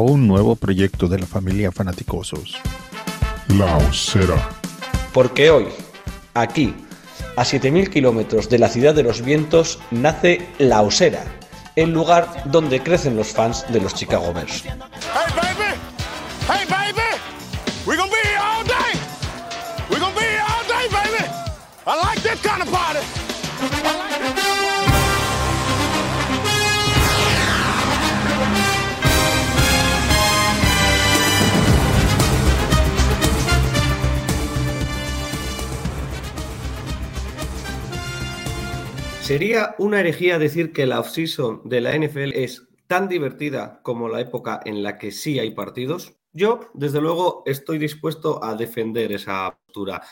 un nuevo proyecto de la familia Fanaticosos. La Osera. Porque hoy, aquí, a 7.000 kilómetros de la ciudad de los vientos, nace La Osera, el lugar donde crecen los fans de los Chicago Bears. Hey, baby! Hey, baby! Sería una herejía decir que la off-season de la NFL es tan divertida como la época en la que sí hay partidos. Yo, desde luego, estoy dispuesto a defender esa postura.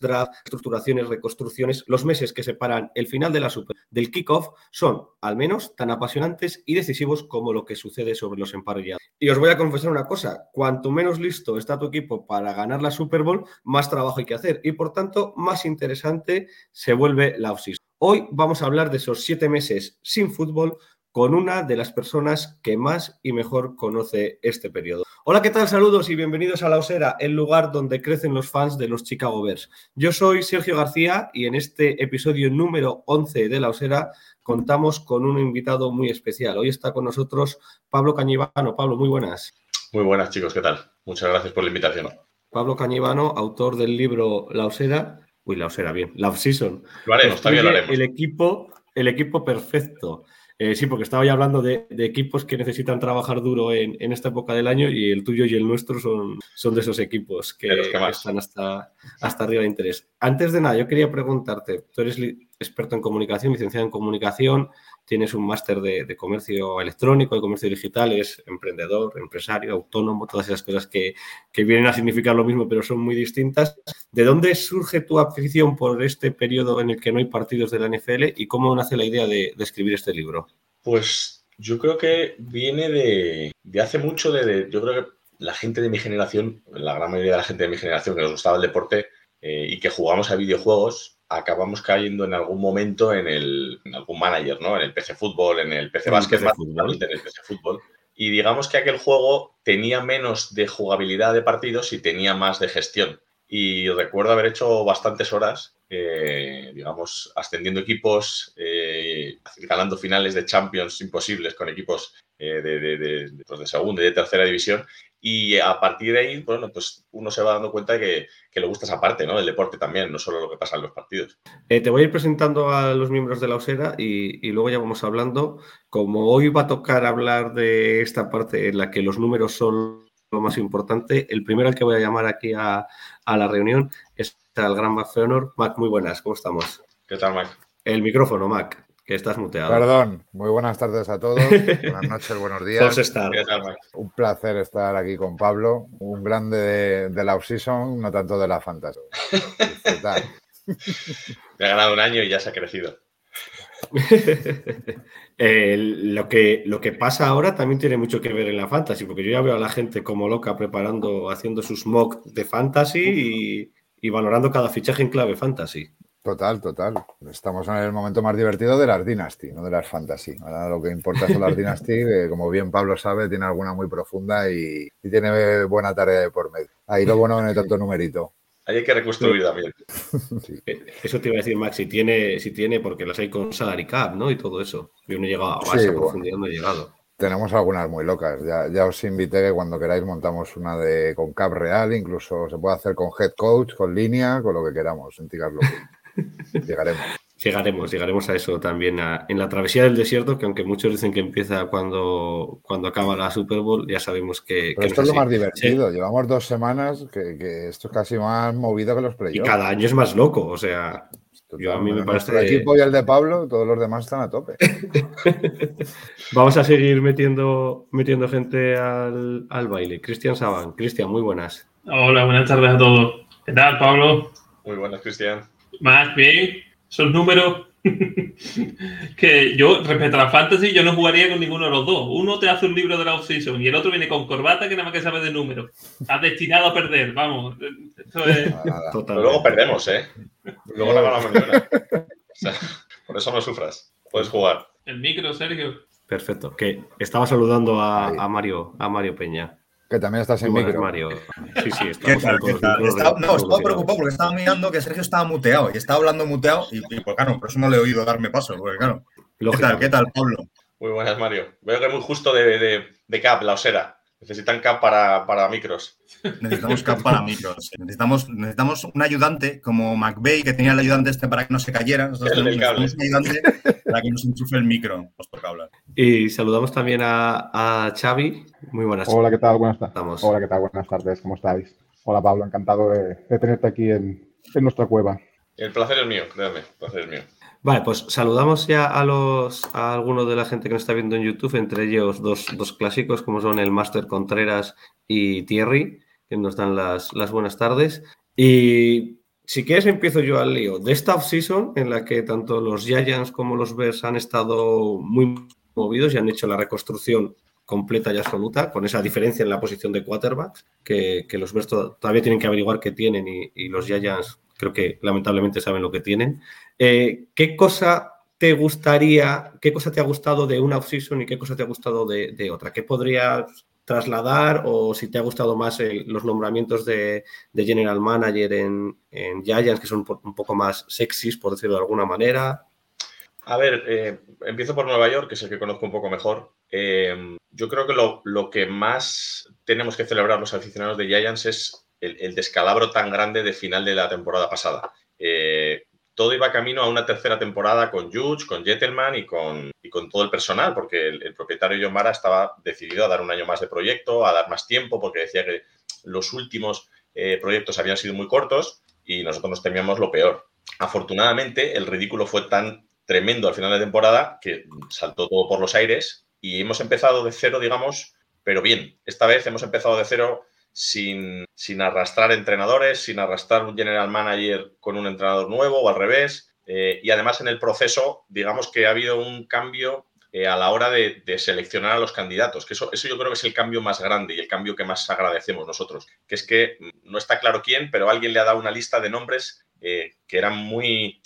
Draft, estructuraciones, reconstrucciones, los meses que separan el final de la Super del kickoff son, al menos, tan apasionantes y decisivos como lo que sucede sobre los emparellados. Y os voy a confesar una cosa, cuanto menos listo está tu equipo para ganar la Super Bowl, más trabajo hay que hacer y, por tanto, más interesante se vuelve la off-season. Hoy vamos a hablar de esos siete meses sin fútbol con una de las personas que más y mejor conoce este periodo. Hola, ¿qué tal? Saludos y bienvenidos a La Osera, el lugar donde crecen los fans de los Chicago Bears. Yo soy Sergio García y en este episodio número 11 de La Osera contamos con un invitado muy especial. Hoy está con nosotros Pablo Cañivano. Pablo, muy buenas. Muy buenas, chicos, ¿qué tal? Muchas gracias por la invitación. Pablo Cañivano, autor del libro La Osera. Uy, La Osera, bien. La Off-Season. Lo haremos, también lo haremos. El equipo, el equipo perfecto. Eh, sí, porque estaba ya hablando de, de, equipos que necesitan trabajar duro en, en, esta época del año y el tuyo y el nuestro son, son de esos equipos que, que están hasta, hasta arriba de interés. Antes de nada, yo quería preguntarte, tú eres experto en comunicación, licenciado en comunicación, tienes un máster de, comercio electrónico, de comercio digital, eres emprendedor, empresario, autónomo, todas esas cosas que, que, vienen a significar lo mismo, pero son muy distintas. ¿De dónde surge tu afición por este periodo en el que no hay partidos de la NFL y cómo nace la idea de, escribir este libro? Pues yo creo que viene de, de hace mucho, de, yo creo que la gente de mi generación, la gran mayoría de la gente de mi generación que nos gustaba el deporte eh, y que jugamos a videojuegos, acabamos cayendo en algún momento en, el, en algún manager, ¿no? En el PC Fútbol, en el PC Básquet, en el PC Fútbol. Y digamos que aquel juego tenía menos de jugabilidad de partidos y tenía más de gestión. Y recuerdo haber hecho bastantes horas, eh, digamos, ascendiendo equipos, eh, ganando finales de Champions imposibles con equipos eh, de, de, pues de, segunda y de tercera división. Y a partir de ahí, bueno, pues uno se va dando cuenta que, que le gusta esa parte, ¿no? Del deporte también, no solo lo que pasa en los partidos. Eh, te voy a ir presentando a los miembros de la Osera y, y, luego ya vamos hablando. Como hoy va a tocar hablar de esta parte en la que los números son lo más importante, el primero al que voy a llamar aquí a, a la reunión es el gran Mac Feonor. Mac, muy buenas, ¿cómo estamos? ¿Qué tal, Mac? El micrófono, Mac que estás muteado. Perdón, muy buenas tardes a todos, buenas noches, buenos días. Estar. Un placer estar aquí con Pablo, un grande de, de la off-season, no tanto de la fantasy. Me ha ganado un año y ya se ha crecido. eh, lo, que, lo que pasa ahora también tiene mucho que ver en la fantasy, porque yo ya veo a la gente como loca preparando, haciendo sus mock de fantasy y, y valorando cada fichaje en clave fantasy. Total, total. Estamos en el momento más divertido de las Dynasty, no de las Fantasy. Ahora lo que importa son las Dynasty, que como bien Pablo sabe, tiene alguna muy profunda y, y tiene buena tarea de por medio. Ahí lo bueno no hay tanto numerito. Ahí hay que reconstruir también. Sí. Eso te iba a decir, Max, si tiene, si tiene, porque las hay con salary cap, ¿no? Y todo eso. Yo no he llegado a esa sí, profundidad, bueno. no he llegado. Tenemos algunas muy locas. Ya, ya, os invité que cuando queráis montamos una de con cap real, incluso se puede hacer con head coach, con línea, con lo que queramos, en Tigarlo. Llegaremos. Llegaremos, llegaremos a eso también. A, en la travesía del desierto, que aunque muchos dicen que empieza cuando, cuando acaba la Super Bowl, ya sabemos que. Pero que esto no es lo más divertido. Sí. Llevamos dos semanas que, que, esto es casi más movido que los playoffs. Y cada año es más loco, o sea. Total, yo a mí me parece. El equipo y el de Pablo, todos los demás están a tope. Vamos a seguir metiendo, metiendo gente al, al baile. Cristian Saban. Cristian, muy buenas. Hola, buenas tardes a todos. ¿Qué tal, Pablo? Muy buenas, Cristian. Más bien, son números que yo, respecto a la fantasy, yo no jugaría con ninguno de los dos. Uno te hace un libro de la off-season y el otro viene con corbata que nada más que sabe de números. Has destinado a perder, vamos. Eso es... Pero luego perdemos, ¿eh? Luego la ganamos. O sea, por eso no sufras. Puedes jugar. El micro, Sergio. Perfecto. Que estaba saludando a, a Mario, a Mario Peña. Que también estás en micro. Mario. Sí, sí, ¿Qué tal? ¿Qué tal? no, estaba preocupado porque estaba mirando que Sergio estaba muteado y estaba hablando muteado y, y, pues claro, por eso no le he oído darme paso, porque claro. ¿Qué tal? ¿Qué tal, Pablo? Muy buenas, Mario. Veo que es muy justo de, de, de cap, la osera. Necesitan cap para, para micros. Necesitamos cap para micros. Necesitamos, necesitamos un ayudante como McVeigh, que tenía el ayudante este para que no se cayera. Nosotros El necesitamos un ayudante para que nos enchufe el micro. Os toca hablar. Y saludamos también a, a Xavi. Muy buenas. Hola, ¿qué tal? Buenas tardes. Hola, ¿qué tal? Buenas tardes. ¿Cómo estáis? Hola, Pablo. Encantado de, de tenerte aquí en, en nuestra cueva. El placer es mío, créanme. El placer es mío. Vale, pues saludamos ya a los a algunos de la gente que nos está viendo en YouTube, entre ellos dos, dos clásicos como son el Master Contreras y Thierry, que nos dan las, las buenas tardes. Y si quieres empiezo yo al lío. De esta off-season en la que tanto los Giants como los Bears han estado muy movidos y han hecho la reconstrucción completa y absoluta, con esa diferencia en la posición de quarterbacks, que, que los Bears to- todavía tienen que averiguar qué tienen y, y los Giants creo que lamentablemente saben lo que tienen. Eh, ¿Qué cosa te gustaría, qué cosa te ha gustado de una off-season y qué cosa te ha gustado de, otra? ¿Qué podrías trasladar o si te ha gustado más los nombramientos de, General Manager en, Giants, que son un poco más sexys, por decirlo de alguna manera? A ver, eh, empiezo por Nueva York, que es el que conozco un poco mejor. Eh, yo creo que lo, lo que más tenemos que celebrar los aficionados de Giants es el, descalabro tan grande de final de la temporada pasada. Eh, todo iba camino a una tercera temporada con Judge, con Jettelman y con, y con todo el personal, porque el, el propietario John Mara estaba decidido a dar un año más de proyecto, a dar más tiempo, porque decía que los últimos eh, proyectos habían sido muy cortos y nosotros nos temíamos lo peor. Afortunadamente, el ridículo fue tan tremendo al final de temporada que saltó todo por los aires y hemos empezado de cero, digamos, pero bien. Esta vez hemos empezado de cero sin, sin arrastrar entrenadores, sin arrastrar un general manager con un entrenador nuevo o al revés. Eh, y además en el proceso, digamos que ha habido un cambio eh, a la hora de, seleccionar a los candidatos, que eso, eso yo creo que es el cambio más grande y el cambio que más agradecemos nosotros, que es que no está claro quién, pero alguien le ha dado una lista de nombres eh, que eran muy,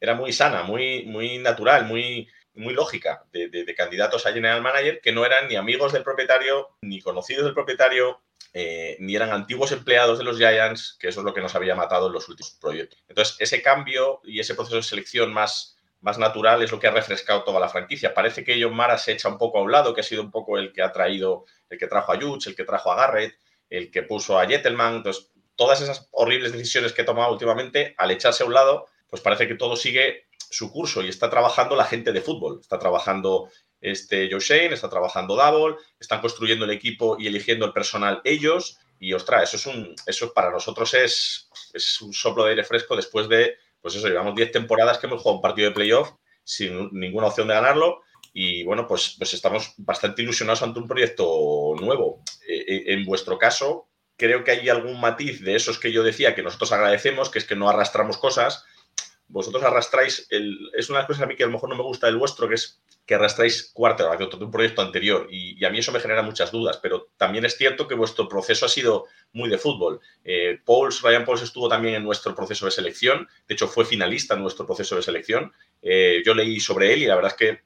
era muy sana, muy, muy natural, muy, muy lógica de, de, candidatos a General Manager que no eran ni amigos del propietario, ni conocidos del propietario, eh, ni eran antiguos empleados de los Giants, que eso es lo que nos había matado en los últimos proyectos. Entonces, ese cambio y ese proceso de selección más, más natural es lo que ha refrescado toda la franquicia. Parece que John Mara se echa un poco a un lado, que ha sido un poco el que ha traído, el que trajo a Hughes, el que trajo a Garrett, el que puso a Jettelman. Entonces, todas esas horribles decisiones que he tomado últimamente, al echarse a un lado, pues parece que todo sigue su curso y está trabajando la gente de fútbol. Está trabajando este Joe está trabajando Double, están construyendo el equipo y eligiendo el personal ellos. Y ostras, eso es un, eso para nosotros es, es un soplo de aire fresco después de, pues eso, llevamos 10 temporadas que hemos jugado un partido de playoff sin ninguna opción de ganarlo. Y bueno, pues, pues estamos bastante ilusionados ante un proyecto nuevo. Eh, en vuestro caso, creo que hay algún matiz de esos que yo decía que nosotros agradecemos, que es que no arrastramos cosas. Vosotros arrastráis, el, es una de las cosas a mí que a lo mejor no me gusta del vuestro, que es que arrastráis quarterback de un proyecto anterior y, a mí eso me genera muchas dudas, pero también es cierto que vuestro proceso ha sido muy de fútbol. Eh, Ryan Pauls estuvo también en nuestro proceso de selección, de hecho fue finalista en nuestro proceso de selección. Eh, yo leí sobre él y la verdad es que,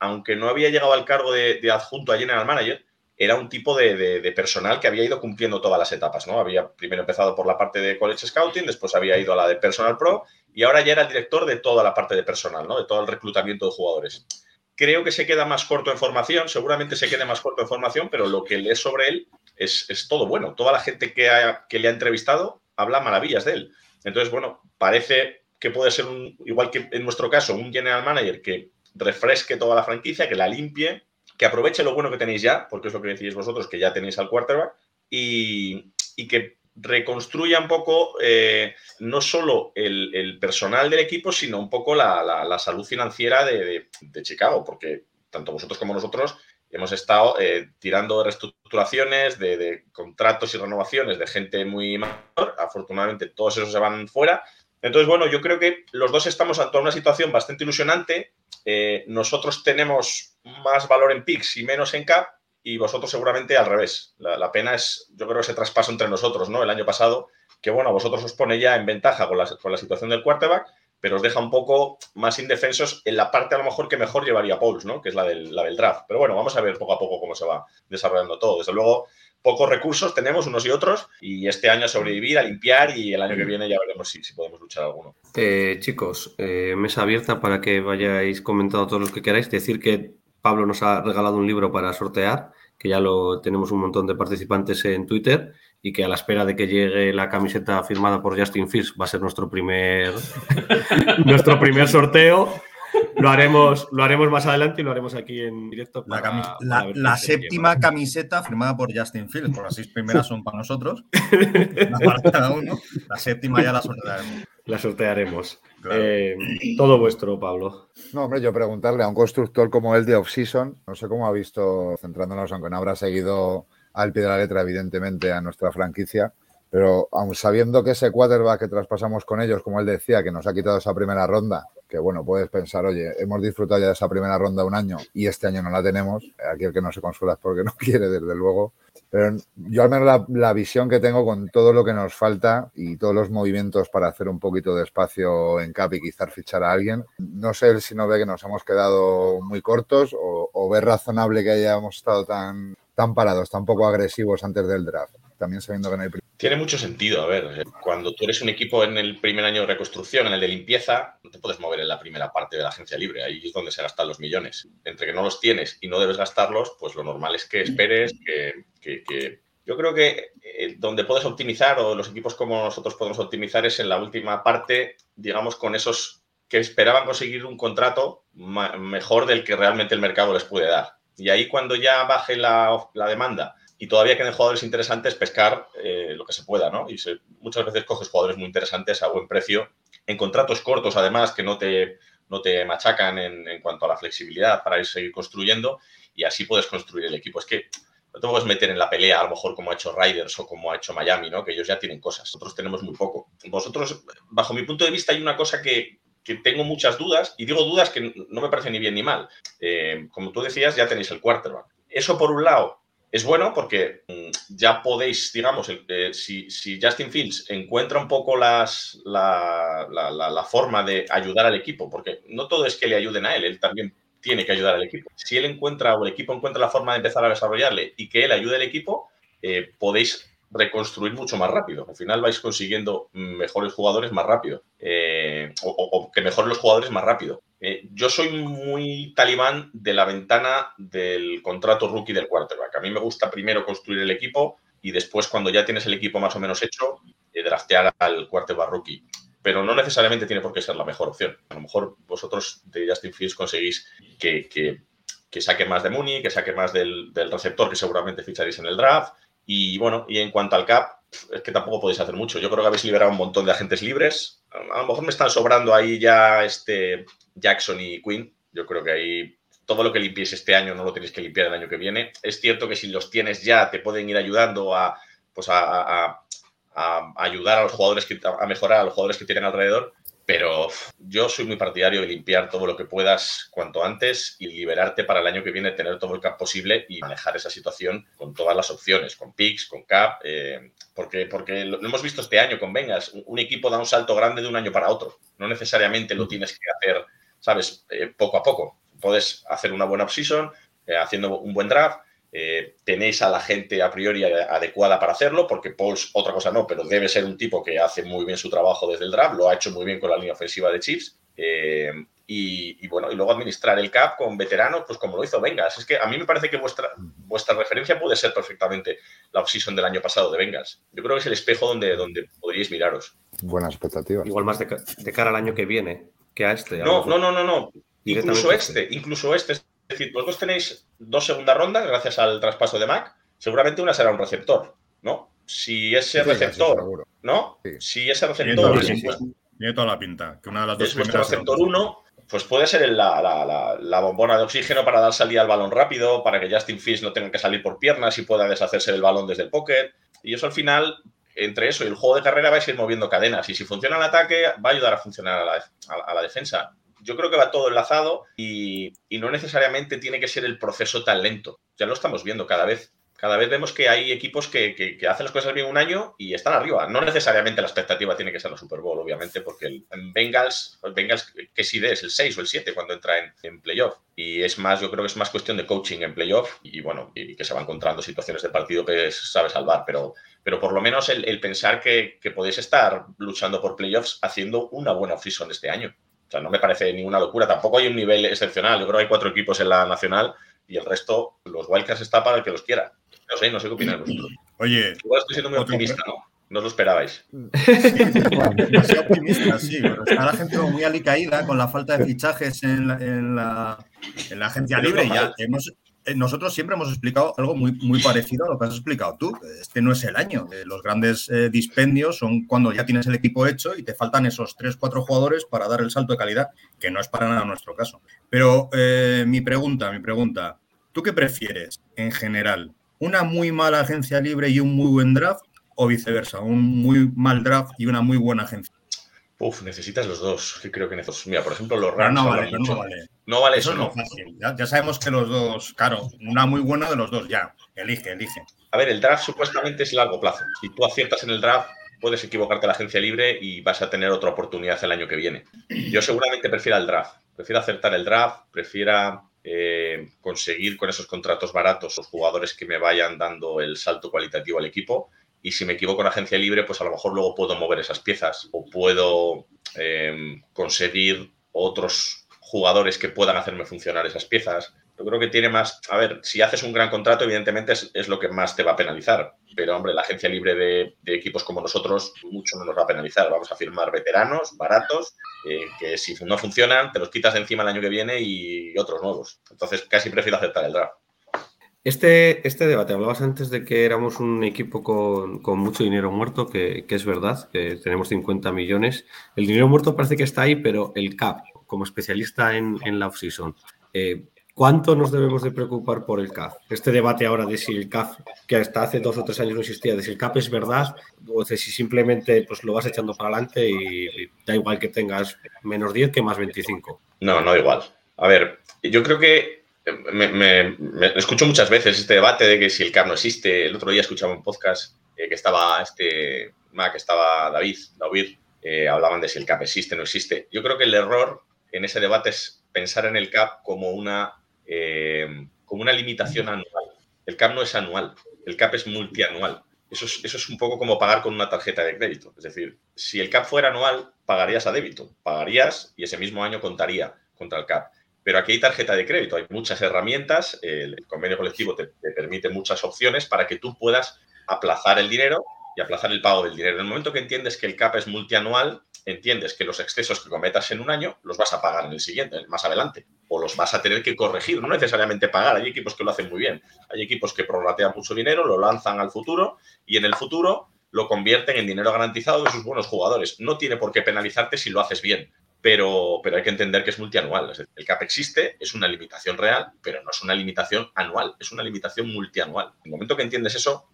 aunque no había llegado al cargo de, adjunto a General Manager, era un tipo de, de, de, personal que había ido cumpliendo todas las etapas, ¿no? Había primero empezado por la parte de College Scouting, después había ido a la de Personal Pro y ahora ya era el director de toda la parte de personal, ¿no? De todo el reclutamiento de jugadores. Creo que se queda más corto en formación, seguramente se quede más corto en formación, pero lo que lees sobre él es, es todo bueno. Toda la gente que, ha, que le ha entrevistado habla maravillas de él. Entonces, bueno, parece que puede ser, un, igual que en nuestro caso, un general manager que refresque toda la franquicia, que la limpie, que aproveche lo bueno que tenéis ya, porque es lo que decís vosotros, que ya tenéis al quarterback, y, y que reconstruya un poco eh, no solo el, personal del equipo, sino un poco la, salud financiera de, Chicago, porque tanto vosotros como nosotros hemos estado eh, tirando reestructuraciones, de, contratos y renovaciones de gente muy mayor. Afortunadamente, todos esos se van fuera. Entonces, bueno, yo creo que los dos estamos ante una situación bastante ilusionante. Eh, nosotros tenemos más valor en picks y menos en cap, y vosotros seguramente al revés. La, pena es, yo creo, ese traspaso entre nosotros, ¿no? El año pasado, que bueno, a vosotros os pone ya en ventaja con la, con la situación del quarterback, pero os deja un poco más indefensos en la parte a lo mejor que mejor llevaría Pauls, ¿no? Que es la del, la del draft. Pero bueno, vamos a ver poco a poco cómo se va desarrollando todo. Desde luego, pocos recursos tenemos unos y otros y este año a sobrevivir, a limpiar y el año que viene ya veremos si, si podemos luchar alguno. Eh, chicos, eh, mesa abierta para que vayáis comentando todos los que queráis. Decir que Pablo nos ha regalado un libro para sortear, que ya lo tenemos un montón de participantes en Twitter y que a la espera de que llegue la camiseta firmada por Justin Fields va a ser nuestro primer nuestro primer sorteo. Lo haremos, lo haremos más adelante y lo haremos aquí en directo. La, para- la- séptima camiseta firmada por Justin Fields, porque las seis primeras son para nosotros, una para cada uno. La séptima ya la sortearemos. La sortearemos. Claro. Eh, todo vuestro, Pablo. No, hombre, yo preguntarle a un constructor como él de off-season, no sé cómo ha visto, centrándonos, aunque no habrá seguido al pie de la letra, evidentemente, a nuestra franquicia, pero aun sabiendo que ese quarterback que traspasamos con ellos, como él decía, que nos ha quitado esa primera ronda, que bueno, puedes pensar, oye, hemos disfrutado ya de esa primera ronda un año y este año no la tenemos, aquí el que no se consuela es porque no quiere, desde luego, pero yo al menos la, visión que tengo con todo lo que nos falta y todos los movimientos para hacer un poquito de espacio en cap y quizás fichar a alguien, no sé si no ve que nos hemos quedado muy cortos o, o ve razonable que hayamos estado tan, tan parados, tan poco agresivos antes del draft. También sabiendo que no hay... Tiene mucho sentido, a ver, cuando tú eres un equipo en el primer año de reconstrucción, en el de limpieza, no te puedes mover en la primera parte de la agencia libre, ahí es donde se gastan los millones. Entre que no los tienes y no debes gastarlos, pues lo normal es que esperes, que... que- que- Yo creo que eh, donde puedes optimizar o los equipos como nosotros podemos optimizar es en la última parte, digamos, con esos que esperaban conseguir un contrato mejor del que realmente el mercado les puede dar. Y ahí cuando ya baje la, la demanda y todavía queden jugadores interesantes, pescar eh, lo que se pueda, ¿no? Y muchas veces coges jugadores muy interesantes a buen precio, en contratos cortos además, que no te, no te machacan en, en cuanto a la flexibilidad para ir seguir construyendo y así puedes construir el equipo. Es que no te puedes meter en la pelea, a lo mejor como ha hecho Riders o como ha hecho Miami, ¿no? Que ellos ya tienen cosas. Nosotros tenemos muy poco. Vosotros, bajo mi punto de vista, hay una cosa que, que tengo muchas dudas, y digo dudas que no me parece ni bien ni mal. Eh, como tú decías, ya tenéis el quarterback. Eso por un lado es bueno porque mm, ya podéis, digamos, eh, si, Justin Fields encuentra un poco las, la, la- la- la forma de ayudar al equipo, porque no todo es que le ayuden a él, él también tiene que ayudar al equipo. Si él encuentra o el equipo encuentra la forma de empezar a desarrollarle y que él ayude al equipo, eh, podéis reconstruir mucho más rápido. Al final vais consiguiendo mejores jugadores más rápido. eh, o que mejoren los jugadores más rápido. Eh, yo soy muy talibán de la ventana del contrato rookie del quarterback. A mí me gusta primero construir el equipo y después, cuando ya tienes el equipo más o menos hecho, eh, draftear al quarterback rookie. Pero no necesariamente tiene por qué ser la mejor opción. A lo mejor vosotros de Justin Fields conseguís que, que- que saque más de Mooney, que saque más del, del receptor que seguramente ficharéis en el draft. Y bueno, y en cuanto al cap, es que tampoco podéis hacer mucho. Yo creo que habéis liberado un montón de agentes libres. A lo mejor me están sobrando ahí ya este Jackson y Quinn. Yo creo que ahí todo lo que limpies este año no lo tenéis que limpiar el año que viene. Es cierto que si los tienes ya te pueden ir ayudando a, pues a, a- a- a ayudar a los jugadores, que, a mejorar a los jugadores que tienen alrededor, pero yo soy muy partidario de limpiar todo lo que puedas cuanto antes y liberarte para el año que viene, tener todo el cap posible y manejar esa situación con todas las opciones, con picks, con cap, eh, porque, porque lo, lo hemos visto este año con Vengas, un, un equipo da un salto grande de un año para otro, no necesariamente lo tienes que hacer, sabes, Eh, poco a poco, puedes hacer una buena offseason, eh, haciendo un buen draft, eh, tenéis a la gente a priori adecuada para hacerlo, porque Pauls, otra cosa no, pero debe ser un tipo que hace muy bien su trabajo desde el draft, lo ha hecho muy bien con la línea ofensiva de Chiefs. eh, y, y bueno, y luego administrar el cap con veteranos, pues como lo hizo Vengas. Es que a mí me parece que vuestra, vuestra referencia puede ser perfectamente la offseason del año pasado de Vengas. Yo creo que es el espejo donde, donde podríais miraros. Buenas expectativas. Igual más de cara al año que viene que a este. a lo No, no, no, no, no. Incluso este. este, incluso este. Es decir, vosotros tenéis dos segundas rondas gracias al traspaso de Mac. Seguramente una será un receptor, ¿no? Si ese Sí, receptor. ¿no? Sí. Si ese Tiene toda, receptor tiene toda la pinta. Que una de las dos es vuestro receptor será- 1, pues puede ser la, la- la- la bombona de oxígeno para dar salida al balón rápido, para que Justin Fields no tenga que salir por piernas y pueda deshacerse del balón desde el pocket. Y eso al final, entre eso y el juego de carrera, vais a ir moviendo cadenas. Y si funciona el ataque, va a ayudar a funcionar a la, a- la defensa. Yo creo que va todo enlazado y, y no necesariamente tiene que ser el proceso tan lento. Ya lo estamos viendo cada vez. Cada vez vemos que hay equipos que, que- que hacen las cosas bien un año y están arriba. No necesariamente la expectativa tiene que ser la Super Bowl, obviamente, porque el en Bengals, el Bengals ¿qué sí es? ¿El 6 o el 7 cuando entra en, en playoff? Y es más, yo creo que es más cuestión de coaching en playoff y bueno, y que se va encontrando situaciones de partido que sabe salvar, pero, pero por lo menos el, el pensar que, que podéis estar luchando por playoffs haciendo una buena off-season este año. O sea, no me parece ninguna locura. Tampoco hay un nivel excepcional. Yo creo que hay cuatro equipos en la nacional y el resto, los Wildcats está para el que los quiera. No sé, no sé qué opináis vosotros. Oye, Igual estoy siendo muy optimista, ¿no? No os lo esperabais. demasiado optimista, sí, pero está la gente muy alicaída con la falta de fichajes en la, en la, en la agencia libre. Ya hemos, nosotros siempre hemos explicado algo muy, parecido a lo que has explicado tú. Este no es el año. Eh, Los grandes eh, dispendios son cuando ya tienes el equipo hecho y te faltan esos 3-4 jugadores para dar el salto de calidad, que no es para nada nuestro caso. Pero eh, mi pregunta, mi pregunta, ¿tú qué prefieres en general? ¿Una muy mala agencia libre y un muy buen draft? ¿O viceversa? ¿Un muy mal draft y una muy buena agencia? Uf, necesitas los dos. Que creo que necesitas. Mira, por ejemplo, los Rams. no vale, no vale. No vale Eso no. fácil. Ya, ya sabemos que los dos, claro, una muy buena de los dos, ya. Elige, elige. A ver, el draft supuestamente es largo plazo. Si tú aciertas en el draft, puedes equivocarte a la agencia libre y vas a tener otra oportunidad el año que viene. Yo seguramente prefiera el draft. Prefiero acertar el draft, prefiera eh, conseguir con esos contratos baratos los jugadores que me vayan dando el salto cualitativo al equipo. Y si me equivoco en agencia libre, pues a lo mejor luego puedo mover esas piezas o puedo eh, conseguir otros jugadores que puedan hacerme funcionar esas piezas. Yo creo que tiene más. A ver, si haces un gran contrato, evidentemente es, es lo que más te va a penalizar. Pero, hombre, la agencia libre de, equipos como nosotros, mucho no nos va a penalizar. Vamos a firmar veteranos, baratos, eh, que si no funcionan, te los quitas encima el año que viene y otros nuevos. Entonces, casi prefiero aceptar el draft. Este, este debate, hablabas antes de que éramos un equipo con, con mucho dinero muerto, que, que es verdad, que tenemos 50 millones. El dinero muerto parece que está ahí, pero el CAP, como especialista en, en la off-season, eh, ¿cuánto nos debemos de preocupar por el CAP? Este debate ahora de si el CAP, que hasta hace dos o tres años no existía, de si el CAP es verdad, o de si simplemente pues, lo vas echando para adelante y da igual que tengas menos 10 que más 25. No, no igual. A ver, yo creo que me, escucho muchas veces este debate de que si el CAP no existe. El otro día escuchaba un podcast eh, que estaba este Mac, estaba David, David, eh, hablaban de si el CAP existe o no existe. Yo creo que el error en ese debate es pensar en el CAP como una, eh, como una limitación anual. El CAP no es anual, el CAP es multianual. Eso es, eso es un poco como pagar con una tarjeta de crédito. Es decir, si el CAP fuera anual, pagarías a débito. Pagarías y ese mismo año contaría contra el CAP. Pero aquí hay tarjeta de crédito, hay muchas herramientas, el convenio colectivo te, te permite muchas opciones para que tú puedas aplazar el dinero y aplazar el pago del dinero. En el momento que entiendes que el CAP es multianual, entiendes que los excesos que cometas en un año los vas a pagar en el siguiente, más adelante, o los vas a tener que corregir, no necesariamente pagar. Hay equipos que lo hacen muy bien, hay equipos que prorratean mucho dinero, lo lanzan al futuro y en el futuro lo convierten en dinero garantizado de sus buenos jugadores. No tiene por qué penalizarte si lo haces bien, pero, pero hay que entender que es multianual. Es el CAP existe, es una limitación real, pero no es una limitación anual, es una limitación multianual. En el momento que entiendes eso,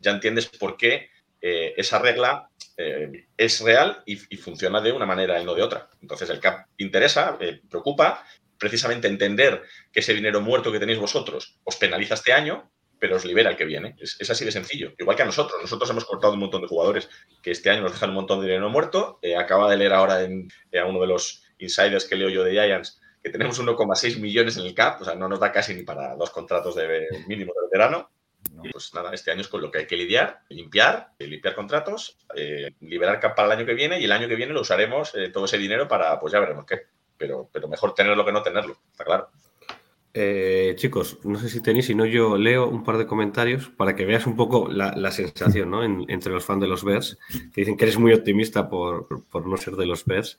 ya entiendes por qué eh, esa regla eh, es real y, y funciona de una manera y no de otra. Entonces el CAP interesa, eh, preocupa, precisamente entender que ese dinero muerto que tenéis vosotros os penaliza este año, pero os libera el que viene. Es, es así de sencillo. Igual que a nosotros. Nosotros hemos cortado un montón de jugadores que este año nos dejan un montón de dinero muerto. Eh, acaba de leer ahora en, eh, a uno de los insiders que leo yo de Giants que tenemos 1,6 millones en el CAP, o sea, no nos da casi ni para dos contratos de mínimo de veterano. Y pues nada, este año es con lo que hay que lidiar, limpiar, eh, limpiar contratos, eh, liberar CAP para el año que viene y el año que viene lo usaremos todo ese dinero para, pues ya veremos qué. Pero, pero mejor tenerlo que no tenerlo, está claro. Eh, chicos, no sé si tenéis, si no yo leo un par de comentarios para que veas un poco la, sensación ¿no? En- entre los fans de los Bears, que dicen que eres muy optimista por, no ser de los Bears.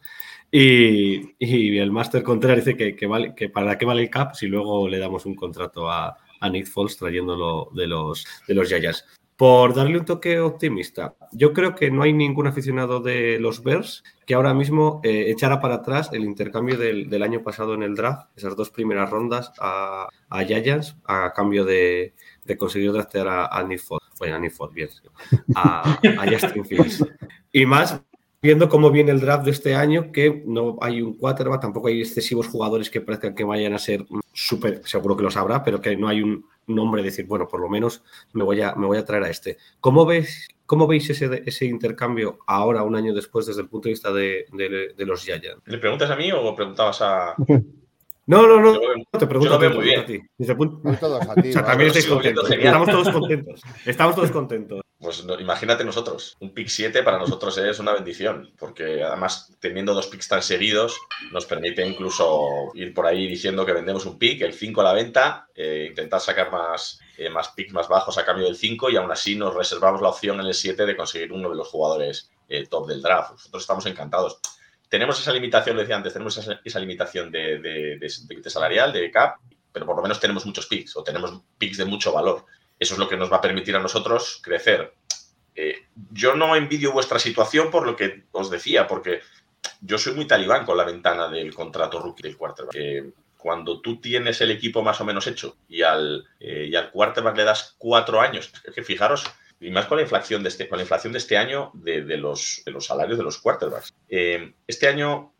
Y, el Master Contreras dice que, para qué vale el cap si luego le damos un contrato a, a Nick trayéndolo de los, de los Yayas. Por darle un toque optimista, yo creo que no hay ningún aficionado de los Bears que ahora mismo eh, echara para atrás el intercambio del, del año pasado en el draft, esas dos primeras rondas a, a Giants, a cambio de, de conseguir draftear a, a bueno, a bien, a Justin Fields. Y más viendo cómo viene el draft de este año, que no hay un quarterback, tampoco hay excesivos jugadores que parezcan que vayan a ser súper, seguro que los habrá, pero que no hay un nombre de decir, bueno, por lo menos me voy a, me voy a traer a este. ¿Cómo ves, cómo veis ese, ese intercambio ahora, un año después, desde el punto de vista de, de- de los Giants? ¿Le preguntas a mí o preguntabas a.? No, no, no, Yo te pregunto, yo lo veo te muy pregunto a ti. Desde el punto- Muy todos a ti. O sea, ¿vale? también estáis contentos. Estamos todos contentos. Estamos todos contentos. Pues no, imagínate nosotros. Un pick 7 para nosotros es una bendición, porque además teniendo dos picks tan seguidos nos permite incluso ir por ahí diciendo que vendemos un pick, el 5 a la venta, eh, intentar sacar más, eh, más picks más bajos a cambio del 5 y aún así nos reservamos la opción en el 7 de conseguir uno de los jugadores eh, top del draft. Nosotros estamos encantados. Tenemos esa limitación, lo decía antes, tenemos esa, esa limitación de, de- de- de salarial, de cap, pero por lo menos tenemos muchos picks o tenemos picks de mucho valor. Eso es lo que nos va a permitir a nosotros crecer. Eh, yo no envidio vuestra situación por lo que os decía, porque yo soy muy talibán con la ventana del contrato rookie del quarterback. Cuando tú tienes el equipo más o menos hecho y al, eh, y al quarterback le das cuatro años, es que fijaros, y más con la inflación de este, con la inflación de este año de, de los, de los salarios de los quarterbacks. Eh, este año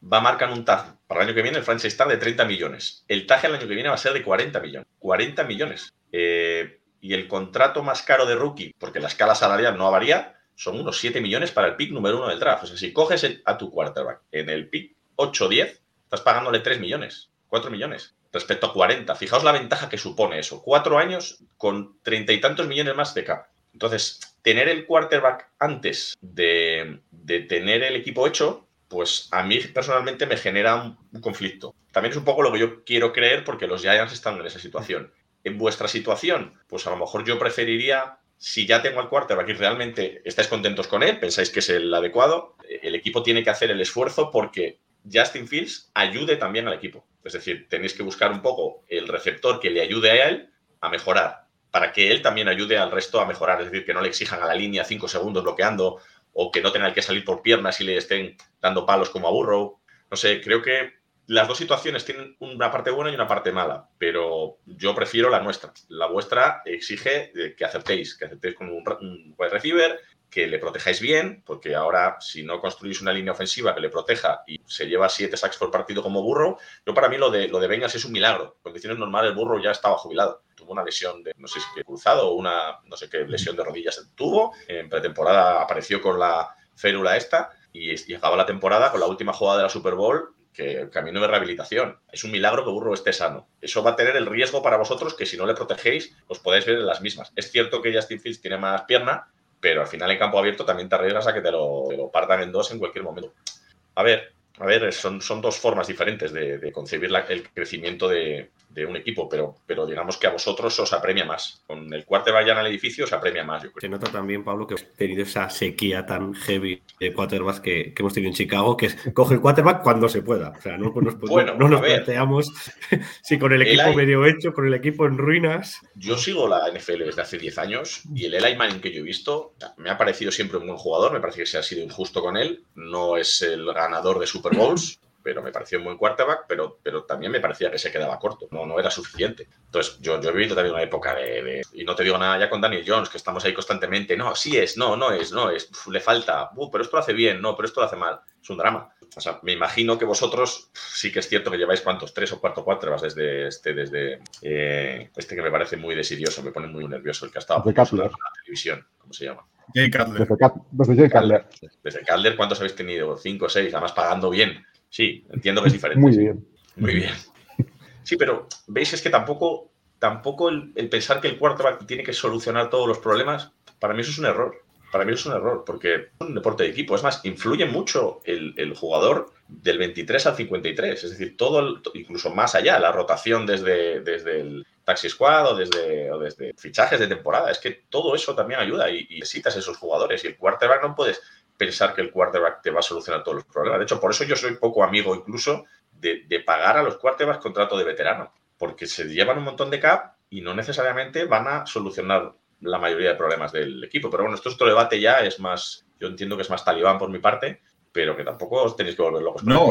va a marcar un tag para el año que viene, el franchise tag de 30 millones. El tag el año que viene va a ser de 40 millones. 40 millones. Eh, y el contrato más caro de rookie, porque la escala salarial no varía, son unos 7 millones para el pick número uno del draft. O sea, si coges a tu quarterback en el pick 8 o 10, estás pagándole 3 millones, 4 millones respecto a 40. Fijaos la ventaja que supone eso. Cuatro años con treinta y tantos millones más de cap. Entonces, tener el quarterback antes de, de tener el equipo hecho, pues a mí personalmente me genera un, un conflicto. También es un poco lo que yo quiero creer porque los Giants están en esa situación. En vuestra situación, pues a lo mejor yo preferiría, si ya tengo al quarterback y realmente estáis contentos con él, pensáis que es el adecuado, el equipo tiene que hacer el esfuerzo porque Justin Fields ayude también al equipo. Es decir, tenéis que buscar un poco el receptor que le ayude a él a mejorar, para que él también ayude al resto a mejorar. Es decir, que no le exijan a la línea cinco segundos bloqueando o que no tengan que salir por piernas y le estén dando palos como a Burrow. No sé, creo que las dos situaciones tienen una parte buena y una parte mala, pero yo prefiero la nuestra. La vuestra exige eh, que aceptéis, que aceptéis con un, receiver, que le protejáis bien, porque ahora si no construís una línea ofensiva que le proteja y se lleva siete sacks por partido como Burrow, yo para mí lo de, lo de Bengals es un milagro. En condiciones normales Burrow ya estaba jubilado. Tuvo una lesión de, no sé si qué cruzado o una, no sé qué lesión de rodillas tuvo. En pretemporada apareció con la férula esta y acaba la temporada con la última jugada de la Super Bowl que camino de rehabilitación. Es un milagro que Burrow esté sano. Eso va a tener el riesgo para vosotros que si no le protegéis os podéis ver en las mismas. Es cierto que Justin Fields tiene más pierna, pero al final en campo abierto también te arriesgas a que te lo, te lo partan en dos en cualquier momento. A ver, a ver, son, son dos formas diferentes de, de concebir la- el crecimiento de, de un equipo, pero, pero digamos que a vosotros os apremia más. Con el quarterback ya en el edificio os apremia más, yo creo. Se nota también, Pablo, que hemos tenido esa sequía tan heavy de quarterbacks que, que hemos tenido en Chicago, que es coge el quarterback cuando se pueda. O sea, no, nos, Bueno, no nos planteamos si con el equipo hay- medio hecho, con el equipo en ruinas. Yo sigo la NFL desde hace 10 años y el Eli Manning que yo he visto me ha parecido siempre un buen jugador, me parece que se ha sido injusto con él, no es el ganador de Super Bowls, pero me pareció un buen quarterback, pero, pero también me parecía que se quedaba corto, no, no era suficiente. Entonces yo, yo he vivido también una época de, de- Y no te digo nada ya con Daniel Jones, que estamos ahí constantemente, no, sí es, no, no es, no es, uf, le falta, uh, pero esto lo hace bien, no, pero esto lo hace mal, es un drama. O sea, me imagino que vosotros sí que es cierto que lleváis cuántos, tres o cuatro quarterbacks desde este, desde eh, este que me parece muy desidioso, me pone muy nervioso, el que ha estado en la televisión, ¿cómo se llama? Jay Cutler. Desde, desde Jay Cutler. Desde Calder, ¿cuántos habéis tenido? Cinco o seis, además pagando bien. Sí, entiendo que es diferente. Muy bien. Muy bien. Sí, pero veis es que tampoco, tampoco el, el pensar que el quarterback tiene que solucionar todos los problemas, para mí eso es un error. Para mí eso es un error, porque es un deporte de equipo. Es más, influye mucho el, el jugador del 23 al 53. Es decir, todo, el- incluso más allá, la rotación desde, desde el taxi squad o desde, o desde fichajes de temporada. Es que todo eso también ayuda y, y necesitas esos jugadores. Y el quarterback no puedes pensar que el quarterback te va a solucionar todos los problemas. De hecho, por eso yo soy poco amigo incluso de, pagar a los quarterbacks contrato de veterano, porque se llevan un montón de cap y no necesariamente van a solucionar la mayoría de problemas del equipo. Pero bueno, esto es otro debate ya, es más, yo entiendo que es más talibán por mi parte, pero que tampoco os tenéis que volver locos No.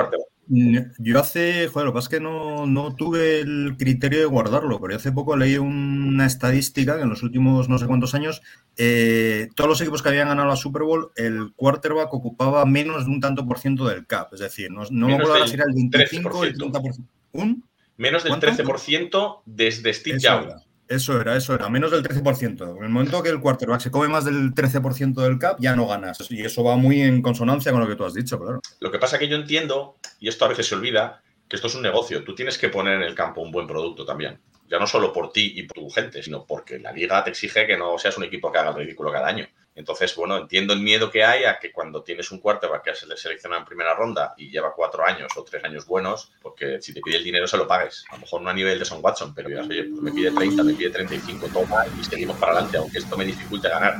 Yo hace, joder, lo que pasa es que no, no tuve el criterio de guardarlo, pero yo hace poco leí una estadística que en los últimos no sé cuántos años, eh, todos los equipos que habían ganado la Super Bowl, el quarterback ocupaba menos de un tanto por ciento del cap. Es decir, no, no me acuerdo si era el 25 o el 13%. 30%. ¿Un? Menos del ¿Cuánto? 13% desde Steve era, eso era, eso era, menos del 13%. En el momento que el quarterback se come más del 13% del cap, ya no ganas. Y eso va muy en consonancia con lo que tú has dicho, claro. Lo que pasa que yo entiendo, y esto a veces se olvida, que esto es un negocio. Tú tienes que poner en el campo un buen producto también. Ya no solo por ti y por tu gente, sino porque la liga te exige que no seas un equipo que haga el ridículo cada año. Entonces, bueno, entiendo el miedo que hay a que cuando tienes un quarterback que se le selecciona en primera ronda y lleva cuatro años o tres años buenos, porque si te pide el dinero se lo pagues. A lo mejor no a nivel de Son Watson, pero digas, oye, pues me pide 30, me pide 35, toma y seguimos para adelante, aunque esto me dificulte ganar.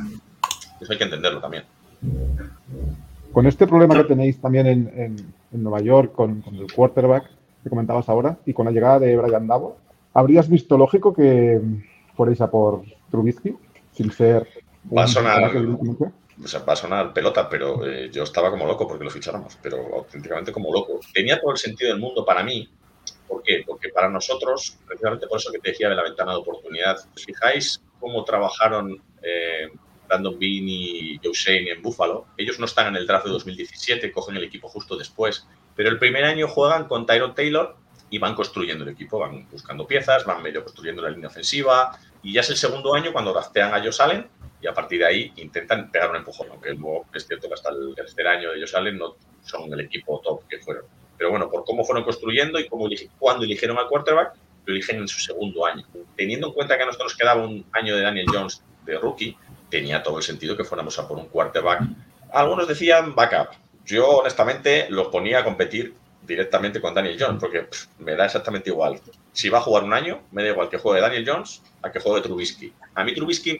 Eso hay que entenderlo también. Con este problema que tenéis también en, en- en Nueva York con, con el quarterback que comentabas ahora y con la llegada de Brian Davo, ¿habrías visto lógico que fuerais a por Trubisky sin ser Va a sonar- o sea, va a sonar pelota, pero eh, yo estaba como loco porque lo ficháramos, pero auténticamente como loco. Tenía todo el sentido del mundo para mí. ¿Por qué? Porque para nosotros, precisamente por eso que te decía de la ventana de oportunidad, ¿os fijáis cómo trabajaron eh, Brandon Bean y Joe Shane en Buffalo? Ellos no están en el draft de 2017, cogen el equipo justo después, pero el primer año juegan con Tyrod Taylor y van construyendo el equipo, van buscando piezas, van medio construyendo la línea ofensiva, y ya es el segundo año cuando draftean a Josh Allen y a partir de ahí intentan pegar un empujón, aunque luego es cierto que hasta el tercer año de Josh Allen no son el equipo top que fueron. Pero bueno, por cómo fueron construyendo y cómo cuando eligieron al quarterback, lo eligen en su segundo año. Teniendo en cuenta que a nosotros nos quedaba un año de Daniel Jones de rookie, tenía todo el sentido que fuéramos a por un quarterback. Algunos decían backup. Yo honestamente los ponía a competir directamente con Daniel Jones, porque pff, me da exactamente igual. Si va a jugar un año, me da igual que juegue Daniel Jones a que juegue Trubisky. A mí Trubisky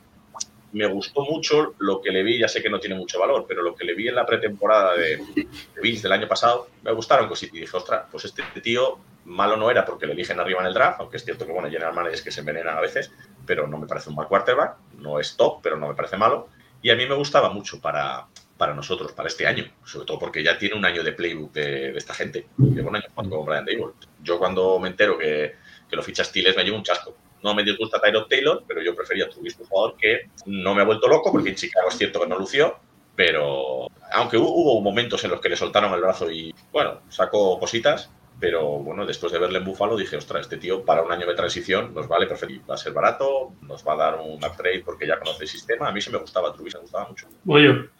me gustó mucho lo que le vi, ya sé que no tiene mucho valor, pero lo que le vi en la pretemporada de, de Bills del año pasado, me gustaron cositas. Y dije, ostras, pues este tío malo no era porque le eligen arriba en el draft, aunque es cierto que, bueno, general managers que se envenenan a veces, pero no me parece un mal quarterback, no es top, pero no me parece malo. Y a mí me gustaba mucho para, para nosotros, para este año, sobre todo porque ya tiene un año de playbook de, esta gente. Lleva un año con Brian Dable. Yo cuando me entero que, que lo ficha Stiles me llevo un chasco. No me disgusta Tyrod Taylor, pero yo prefería a Trubisky, un jugador que no me ha vuelto loco, porque en Chicago es cierto que no lució, pero aunque hu- hubo momentos en los que le soltaron el brazo y, bueno, sacó cositas, pero bueno, después de verle en Buffalo dije, ostras, este tío para un año de transición nos vale perfecto. Va a ser barato, nos va a dar un upgrade porque ya conoce el sistema. A mí sí me gustaba Trubisky, me gustaba mucho.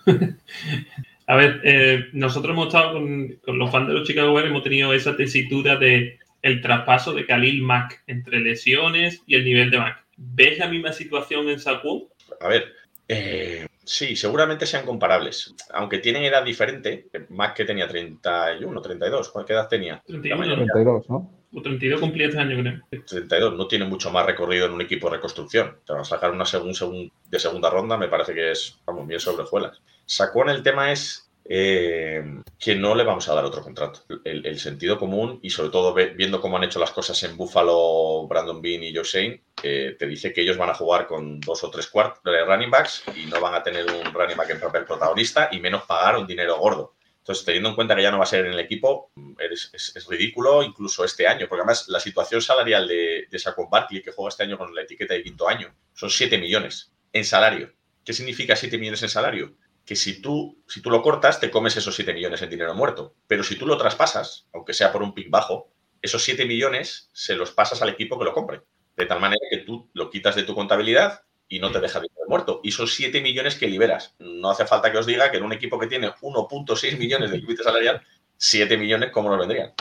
A ver, eh, nosotros hemos estado con, con los fans de los Chicago Bears, hemos tenido esa tesitura de el traspaso de Khalil Mack entre lesiones y el nivel de Mack. ¿Ves la misma situación en Saquon? A ver, eh, sí, seguramente sean comparables, aunque tienen edad diferente. Mac que tenía 31, 32, ¿cuál- ¿qué edad tenía? 31, La mayoría. 32, ¿no? O 32 cumplía este año, creo. 32, no tiene mucho más recorrido en un equipo de reconstrucción. Te van a sacar una segun- segun- de segunda ronda, me parece que es, vamos, bien sobre hojuelas. Sacón, el tema es eh, que no le vamos a dar otro contrato. El, sentido común y sobre todo viendo cómo han hecho las cosas en Buffalo, Brandon Bean y Joe Shane, eh, te dice que ellos van a jugar con dos o tres cuartos de running backs y no van a tener un running back en papel protagonista y menos pagar un dinero gordo. Entonces, teniendo en cuenta que ya no va a ser en el equipo, es ridículo incluso este año, porque además la situación salarial de, de Saquon Barkley, que juega este año con la etiqueta de quinto año, son 7 millones en salario. ¿Qué significa 7 millones en salario? Que si tú, si tú lo cortas, te comes esos 7 millones en dinero muerto. Pero si tú lo traspasas, aunque sea por un pick bajo, esos 7 millones se los pasas al equipo que lo compre. De tal manera que tú lo quitas de tu contabilidad y no te deja dinero muerto. Y son 7 millones que liberas. No hace falta que os diga que en un equipo que tiene 1.6 millones de límite salarial, 7 millones, ¿cómo nos vendrían?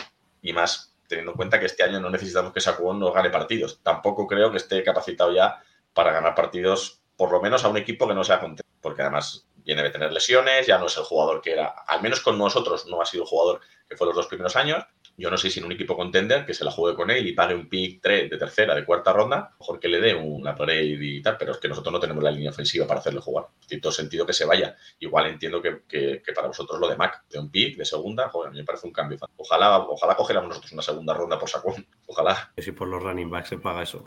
Y más teniendo en cuenta que este año no necesitamos que Saquon nos gane partidos. Tampoco creo que esté capacitado ya para ganar partidos, por lo menos a un equipo que no sea contento. Porque además viene de tener lesiones, ya no es el jugador que era, al menos con nosotros no ha sido el jugador que fue los dos primeros años. Yo no sé si en un equipo contender que se la juegue con él y pague un pick 3 de tercera, de cuarta ronda, mejor que le dé una upgrade y tal, pero es que nosotros no tenemos la línea ofensiva para hacerle jugar. Tiene todo sentido que se vaya. Igual entiendo que, que- que para vosotros lo de Mac, de un pick, de segunda, joder, a mí me parece un cambio. Ojalá, ojalá cogiéramos nosotros una segunda ronda por Sacón. Ojalá. Que si por los running backs se paga eso.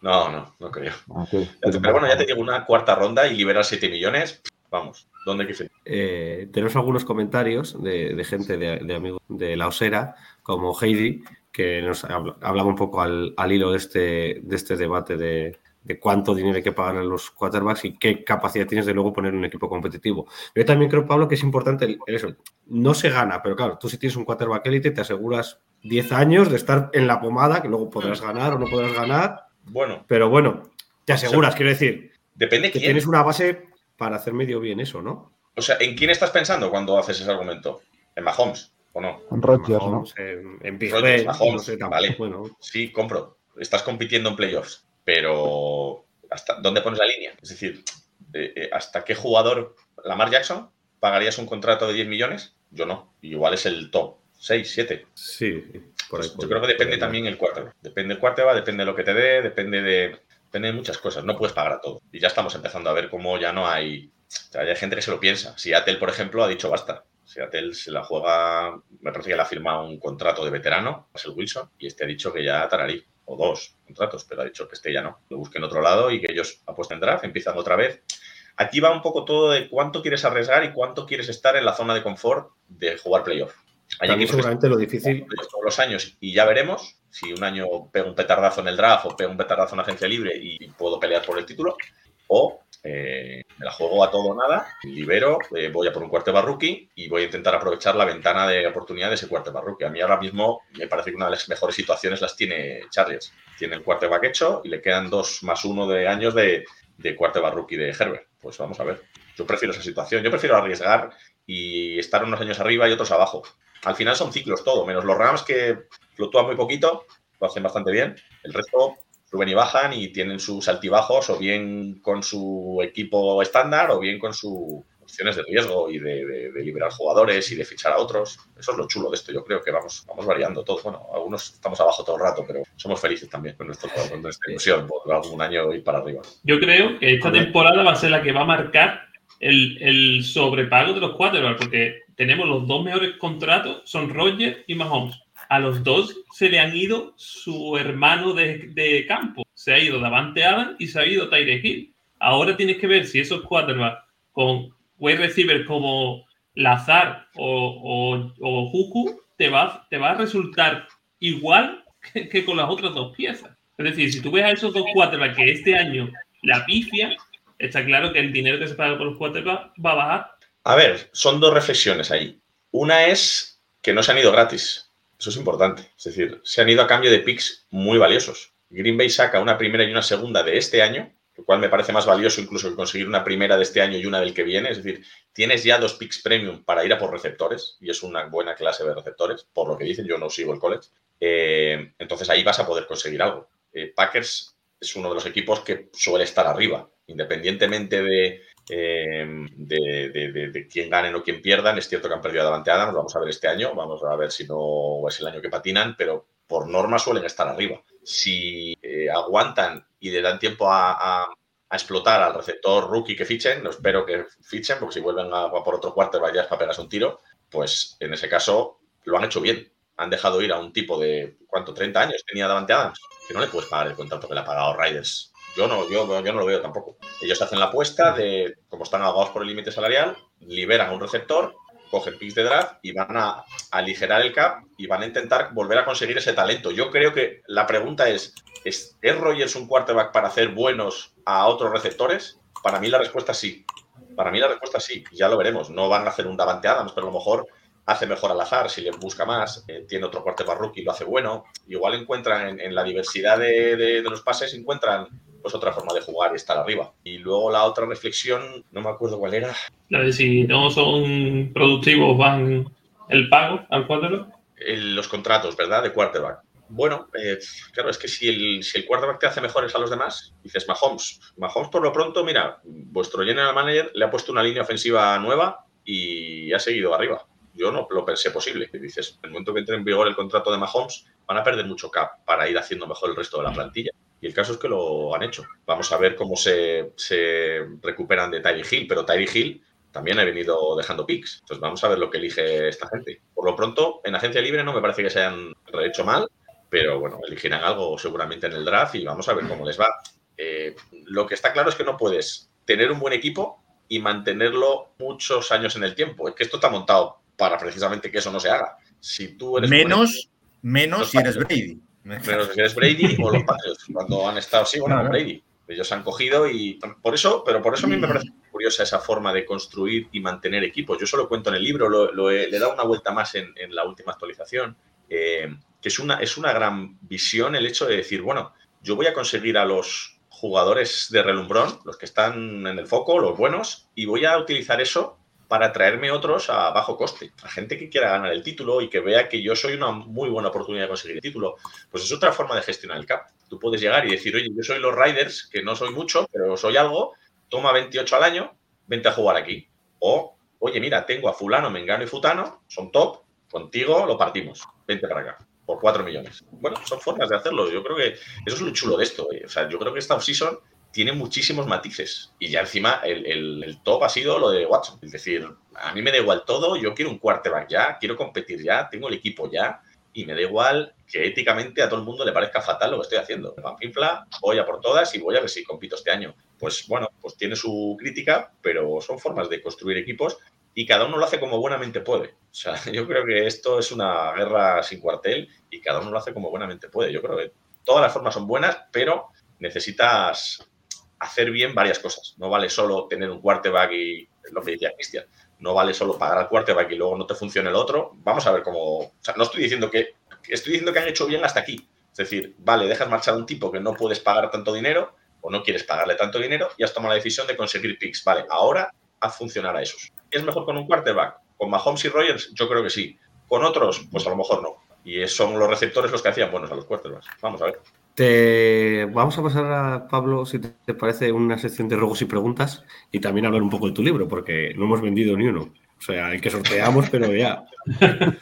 No, no, no creo. Ah, Pero bueno, ya te digo, una cuarta ronda y liberar 7 millones, vamos, ¿Dónde que firmar? Eh, tenemos algunos comentarios de, de gente, de, de amigos de la Osera, como Heidi, que nos habla- hablaba un poco al, al hilo de este, de este debate de, de cuánto dinero hay que pagar a los quarterbacks y qué capacidad tienes de luego poner un equipo competitivo. Yo también creo, Pablo, que es importante el- el eso. No se gana, pero claro, tú si tienes un quarterback élite te aseguras 10 años de estar en la pomada, que luego podrás ganar o no podrás ganar, Bueno, pero bueno, te aseguras, quiero decir, depende que quién. tienes una base para hacer medio bien eso, ¿no? O sea, ¿en quién estás pensando cuando haces ese argumento? ¿En Mahomes o no? Con Rodgers, ¿no? En, en Big Rodgers, Ben, Mahomes, no sé, tampoco, vale. bueno, Sí, compro. Estás compitiendo en playoffs, pero ¿hasta dónde pones la línea? Es decir, eh, eh, ¿hasta qué jugador, Lamar Jackson, pagarías un contrato de 10 millones? Yo no. Igual es el top 6, 7. sí, por ahí. Yo por- creo que depende también el quarterback. Depende el quarterback, depende de lo que te dé, depende de, de muchas cosas. No puedes pagar a todo. Y ya estamos empezando a ver cómo ya no hay... o sea, ya hay gente que se lo piensa. Seattle, por ejemplo, ha dicho basta. Seattle se la juega... Me parece que le ha firmado un contrato de veterano, Russell Wilson, y este ha dicho que ya tararí. O dos contratos, pero ha dicho que este ya no. Lo busquen en otro lado y que ellos apuesten draft, empiezan otra vez. Aquí va un poco todo de cuánto quieres arriesgar y cuánto quieres estar en la zona de confort de jugar playoff. Hay También seguramente lo difícil, todos los años y ya veremos si un año pego un petardazo en el draft o pego un petardazo en agencia libre y puedo pelear por el título o eh, me la juego a todo o nada, libero, eh, voy a por un quarterback rookie y voy a intentar aprovechar la ventana de oportunidad de ese quarterback rookie. A mí ahora mismo me parece que una de las mejores situaciones las tiene Chargers. Tiene el quarterback hecho y le quedan dos más uno de años de, de quarterback rookie de Herbert. Pues vamos a ver. Yo prefiero esa situación. Yo prefiero arriesgar y estar unos años arriba y otros abajo. Al final son ciclos todo, menos los Rams que fluctúan muy poquito, lo hacen bastante bien. El resto suben y bajan y tienen sus altibajos, o bien con su equipo estándar, o bien con sus opciones de riesgo y de, de- de liberar jugadores y de fichar a otros. Eso es lo chulo de esto. Yo creo que vamos, vamos variando todo. Bueno, algunos estamos abajo todo el rato, pero somos felices también con, nuestro, con nuestra ilusión por algún año ir para arriba. Yo creo que esta temporada va a ser la que va a marcar el, el sobrepago de los quarterbacks, porque tenemos los dos mejores contratos, son Roger y Mahomes. A los dos se le han ido su hermano de, campo. Se ha ido Davante Adams y se ha ido Tyre Hill. Ahora tienes que ver si esos quarterbacks con wide receiver como Lazar o, o, va, te va a resultar igual que, que con las otras dos piezas. Es decir, si tú ves a esos dos quarterbacks que este año la pifia, está claro que el dinero que se paga por los quarterbacks va a bajar. A ver, son dos reflexiones ahí. Una es que no se han ido gratis. Eso es importante. Es decir, se han ido a cambio de picks muy valiosos. Green Bay saca una primera y una segunda de este año, lo cual me parece más valioso incluso que conseguir una primera de este año y una del que viene. Es decir, tienes ya dos picks premium para ir a por receptores y es una buena clase de receptores, por lo que dicen. Yo no sigo el college. Eh, entonces ahí vas a poder conseguir algo. Eh, Packers es uno de los equipos que suele estar arriba, independientemente de, eh, de, quién ganen o quién pierdan. Es cierto que han perdido a Davante Adams, vamos a ver este año, vamos a ver si no es el año que patinan, pero por norma suelen estar arriba. Si eh, aguantan y le dan tiempo a, explotar al receptor rookie que fichen, no espero que fichen, porque si vuelven a, a por otro cuarto ya es para pegarse un tiro, pues en ese caso lo han hecho bien. Han dejado ir a un tipo de, ¿cuánto? 30 años tenía Davante Adams, que no le puedes pagar el contrato que le ha pagado Riders. Yo no, yo, yo no lo veo tampoco. Ellos hacen la apuesta de, como están ahogados por el límite salarial, liberan a un receptor, cogen picks de draft y van a aligerar el cap y van a intentar volver a conseguir ese talento. Yo creo que la pregunta es, ¿es, ¿es Rogers un quarterback para hacer buenos a otros receptores? Para mí la respuesta es sí. Para mí la respuesta es sí. Ya lo veremos. No van a hacer un Davante Adams, pero a lo mejor hace mejor al azar, si le busca más, eh, tiene otro quarterback rookie lo hace bueno. Igual encuentran en, la diversidad de los pases, encuentran pues otra forma de jugar y estar arriba. Y luego la otra reflexión, no me acuerdo cuál era. La de si no son productivos, van el pago al quarterback. los contratos, ¿verdad? De quarterback. Bueno, eh, claro, es que si el, si el quarterback te hace mejores a los demás, dices Mahomes. Mahomes, por lo pronto, mira, vuestro general manager le ha puesto una línea ofensiva nueva y ha seguido arriba. Yo no lo pensé posible. Y dices, en el momento que entre en vigor el contrato de Mahomes, van a perder mucho cap para ir haciendo mejor el resto de la plantilla. Y el caso es que lo han hecho. Vamos a ver cómo se, se recuperan de Tyree Hill, pero Tyree Hill también ha venido dejando picks. Entonces vamos a ver lo que elige esta gente. Por lo pronto, en agencia libre no me parece que se hayan hecho mal, pero bueno, elegirán algo seguramente en el draft y vamos a ver cómo les va. Eh, lo que está claro es que no puedes tener un buen equipo y mantenerlo muchos años en el tiempo. Es que esto está montado para precisamente que eso no se haga. Si tú eres Menos, menos si eres. Brady. Pero si eres Brady o los Patriots, cuando han estado así, bueno, Claro. con Brady. Ellos han cogido y por eso, pero por eso a mí me parece curiosa esa forma de construir y mantener equipos. Yo solo cuento en el libro, lo, lo he- le he dado una vuelta más en, en la última actualización, eh, que es una, es una gran visión el hecho de decir, bueno, yo voy a conseguir a los jugadores de relumbrón, los que están en el foco, los buenos, y voy a utilizar eso para traerme otros a bajo coste. A gente que quiera ganar el título y que vea que yo soy una muy buena oportunidad de conseguir el título. Pues es otra forma de gestionar el cap. Tú puedes llegar y decir, oye, yo soy los Riders, que no soy mucho, pero soy algo, toma 28 al año, vente a jugar aquí. O, oye, mira, tengo a fulano, mengano y futano, son top, contigo lo partimos, vente para acá, por 4 millones. Bueno, son formas de hacerlo. Yo creo que eso es lo chulo de esto. O sea, yo creo que esta offseason tiene muchísimos matices. Y ya encima el, el- el top ha sido lo de Watson. Es decir, a mí me da igual todo, yo quiero un quarterback ya, quiero competir ya, tengo el equipo ya, y me da igual que éticamente a todo el mundo le parezca fatal lo que estoy haciendo. Panfifla, voy a por todas y voy a ver si compito este año. Pues bueno, pues tiene su crítica, pero son formas de construir equipos y cada uno lo hace como buenamente puede. O sea, yo creo que esto es una guerra sin cuartel y cada uno lo hace como buenamente puede. Yo creo que todas las formas son buenas, pero necesitas hacer bien varias cosas. No vale solo tener un quarterback y lo que decía Cristian. No vale solo pagar al quarterback y luego no te funciona el otro. Vamos a ver cómo. O sea, no estoy diciendo que. Estoy diciendo que han hecho bien hasta aquí. Es decir, vale, dejas marchar a un tipo que no puedes pagar tanto dinero o no quieres pagarle tanto dinero y has tomado la decisión de conseguir picks. Vale, ahora haz funcionar a esos. ¿Es mejor con un quarterback? ¿Con Mahomes y Rogers? Yo creo que sí. ¿Con otros? Pues a lo mejor no. Y son los receptores los que hacían buenos a los quarterbacks. Vamos a ver. Te... Vamos a pasar a Pablo, si te parece, una sección de ruegos y preguntas y también hablar un poco de tu libro, porque no hemos vendido ni uno. O sea, el que sorteamos, pero ya.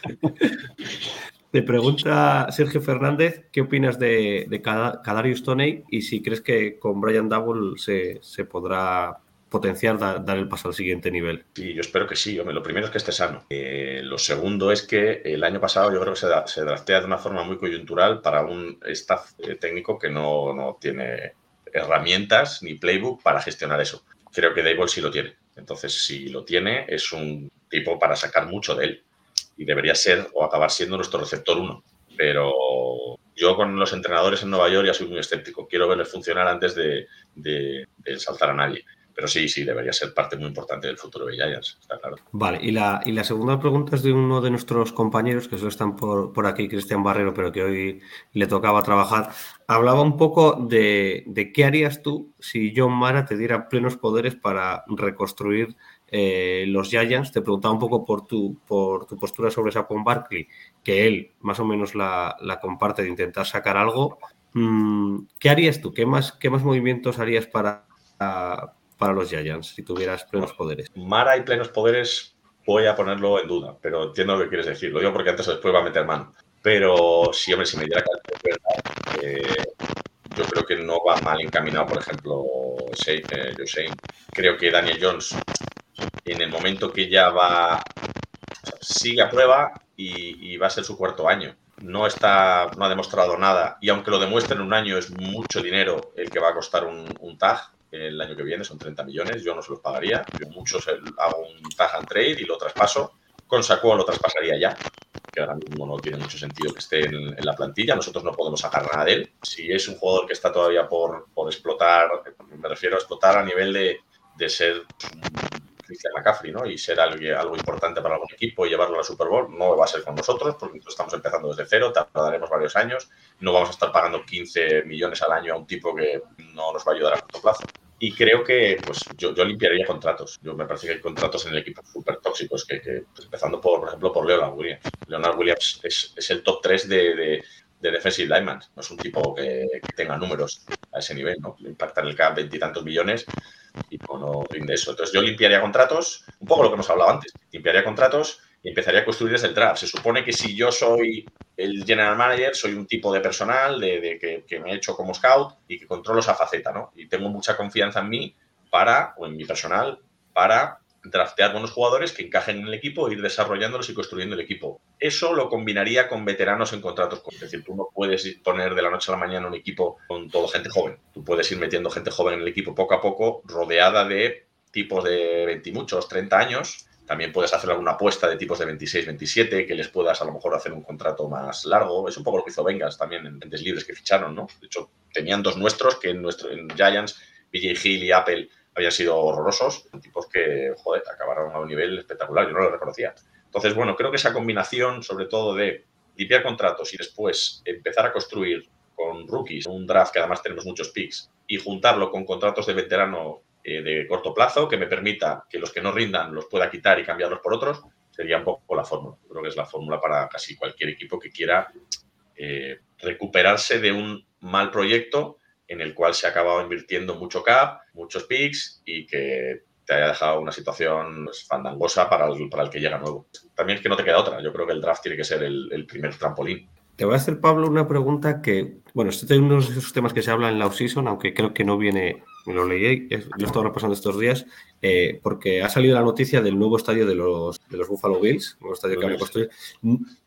Te pregunta Sergio Fernández, ¿qué opinas de, de Cada- Kadarius Toney y si crees que con Brian Double se, se podrá potenciar, da- dar el paso al siguiente nivel? Y yo espero que sí. Lo primero es que esté sano. Eh, lo segundo es que el año pasado yo creo que se, da- draftea de una forma muy coyuntural para un staff eh, técnico que no, no tiene herramientas ni playbook para gestionar eso. Creo que Dable sí lo tiene. Entonces, si lo tiene, es un tipo para sacar mucho de él. Y debería ser o acabar siendo nuestro receptor uno. Pero yo con los entrenadores en Nueva York ya soy muy escéptico. Quiero verles funcionar antes de, de- ensalzar a nadie. Pero sí, sí, debería ser parte muy importante del futuro de Giants, está claro. Vale, y la, y la segunda pregunta es de uno de nuestros compañeros, que solo están por, aquí, Cristian Barrero, pero que hoy le tocaba trabajar. Hablaba un poco de, qué harías tú si John Mara te diera plenos poderes para reconstruir eh, los Giants. Te preguntaba un poco por tu, por tu postura sobre Saquon Barkley, que él más o menos la, comparte de intentar sacar algo. Mm, ¿Qué harías tú? ¿Qué más, qué más movimientos harías para los Giants si tuvieras plenos poderes? Mara y plenos poderes voy a ponerlo en duda, pero entiendo lo que quieres decir. Lo digo porque antes o después va a meter mano. Pero sí, hombre, si me diera que eh, yo creo que no va mal encaminado, por ejemplo, Shane, eh, Joe Shane. Creo que Daniel Jones, en el momento que ya va, sigue a prueba y, y va a ser su cuarto año. No, está, no ha demostrado nada y aunque lo demuestre en un año es mucho dinero el que va a costar un, un tag el año que viene, son 30 millones, yo no se los pagaría. Yo muchos hago un tag and trade y lo traspaso. Con Saquon lo traspasaría ya, que ahora mismo no tiene mucho sentido que esté en, la plantilla. Nosotros no podemos sacar nada de él. Si es un jugador que está todavía por, por explotar, me refiero a explotar a nivel de, de ser Christian McCaffrey, ¿no? Y ser algo, algo importante para algún equipo y llevarlo a la Super Bowl, no va a ser con nosotros, porque nosotros estamos empezando desde cero, tardaremos varios años, no vamos a estar pagando 15 millones al año a un tipo que no nos va a ayudar a corto plazo. Y creo que pues yo, yo limpiaría contratos. Yo me parece que hay contratos en el equipo súper tóxicos, que, que, pues, empezando por, por ejemplo, por Leonard Williams. Leonard Williams es, es el top 3 de, de, de defensive lineman. No es un tipo que, que tenga números a ese nivel, ¿no? Impacta en el cap veintitantos millones y no, rinde eso. Entonces yo limpiaría contratos, un poco lo que hemos hablado antes, limpiaría contratos y empezaría a construir desde el draft. Se supone que si yo soy el general manager, soy un tipo de personal de que, que, me he hecho como scout y que controlo esa faceta, ¿no? Y tengo mucha confianza en mí para, o en mi personal, para draftear buenos jugadores que encajen en el equipo e ir desarrollándolos y construyendo el equipo. Eso lo combinaría con veteranos en contratos. Es decir, tú no puedes poner de la noche a la mañana un equipo con todo gente joven. Tú puedes ir metiendo gente joven en el equipo poco a poco, rodeada de tipos de 20 y muchos, 30 años. También puedes hacer alguna apuesta de tipos de 26, 27, que les puedas a lo mejor hacer un contrato más largo. Es un poco lo que hizo Vengas también en entes libres que ficharon, ¿no? De hecho, tenían dos nuestros que en, nuestro, en Giants, BJ Hill y Apple, habían sido horrorosos. Tipos que, joder, acabaron a un nivel espectacular. Yo no lo reconocía. Entonces, bueno, creo que esa combinación, sobre todo de limpiar contratos y después empezar a construir con rookies, un draft que además tenemos muchos picks, y juntarlo con contratos de veterano eh, de corto plazo que me permita que los que no rindan los pueda quitar y cambiarlos por otros, sería un poco la fórmula. Creo que es la fórmula para casi cualquier equipo que quiera eh, recuperarse de un mal proyecto en el cual se ha acabado invirtiendo mucho cap, muchos picks y que te haya dejado una situación pues, fandangosa para el, para el que llega nuevo. También es que no te queda otra. Yo creo que el draft tiene que ser el, primer trampolín. Te voy a hacer, Pablo, una pregunta que, bueno, este es uno de esos temas que se habla en la off-season, aunque creo que no viene, me lo leí, lo estaba repasando estos días, eh, porque ha salido la noticia del nuevo estadio de los, de los Buffalo Bills, nuevo estadio que construir.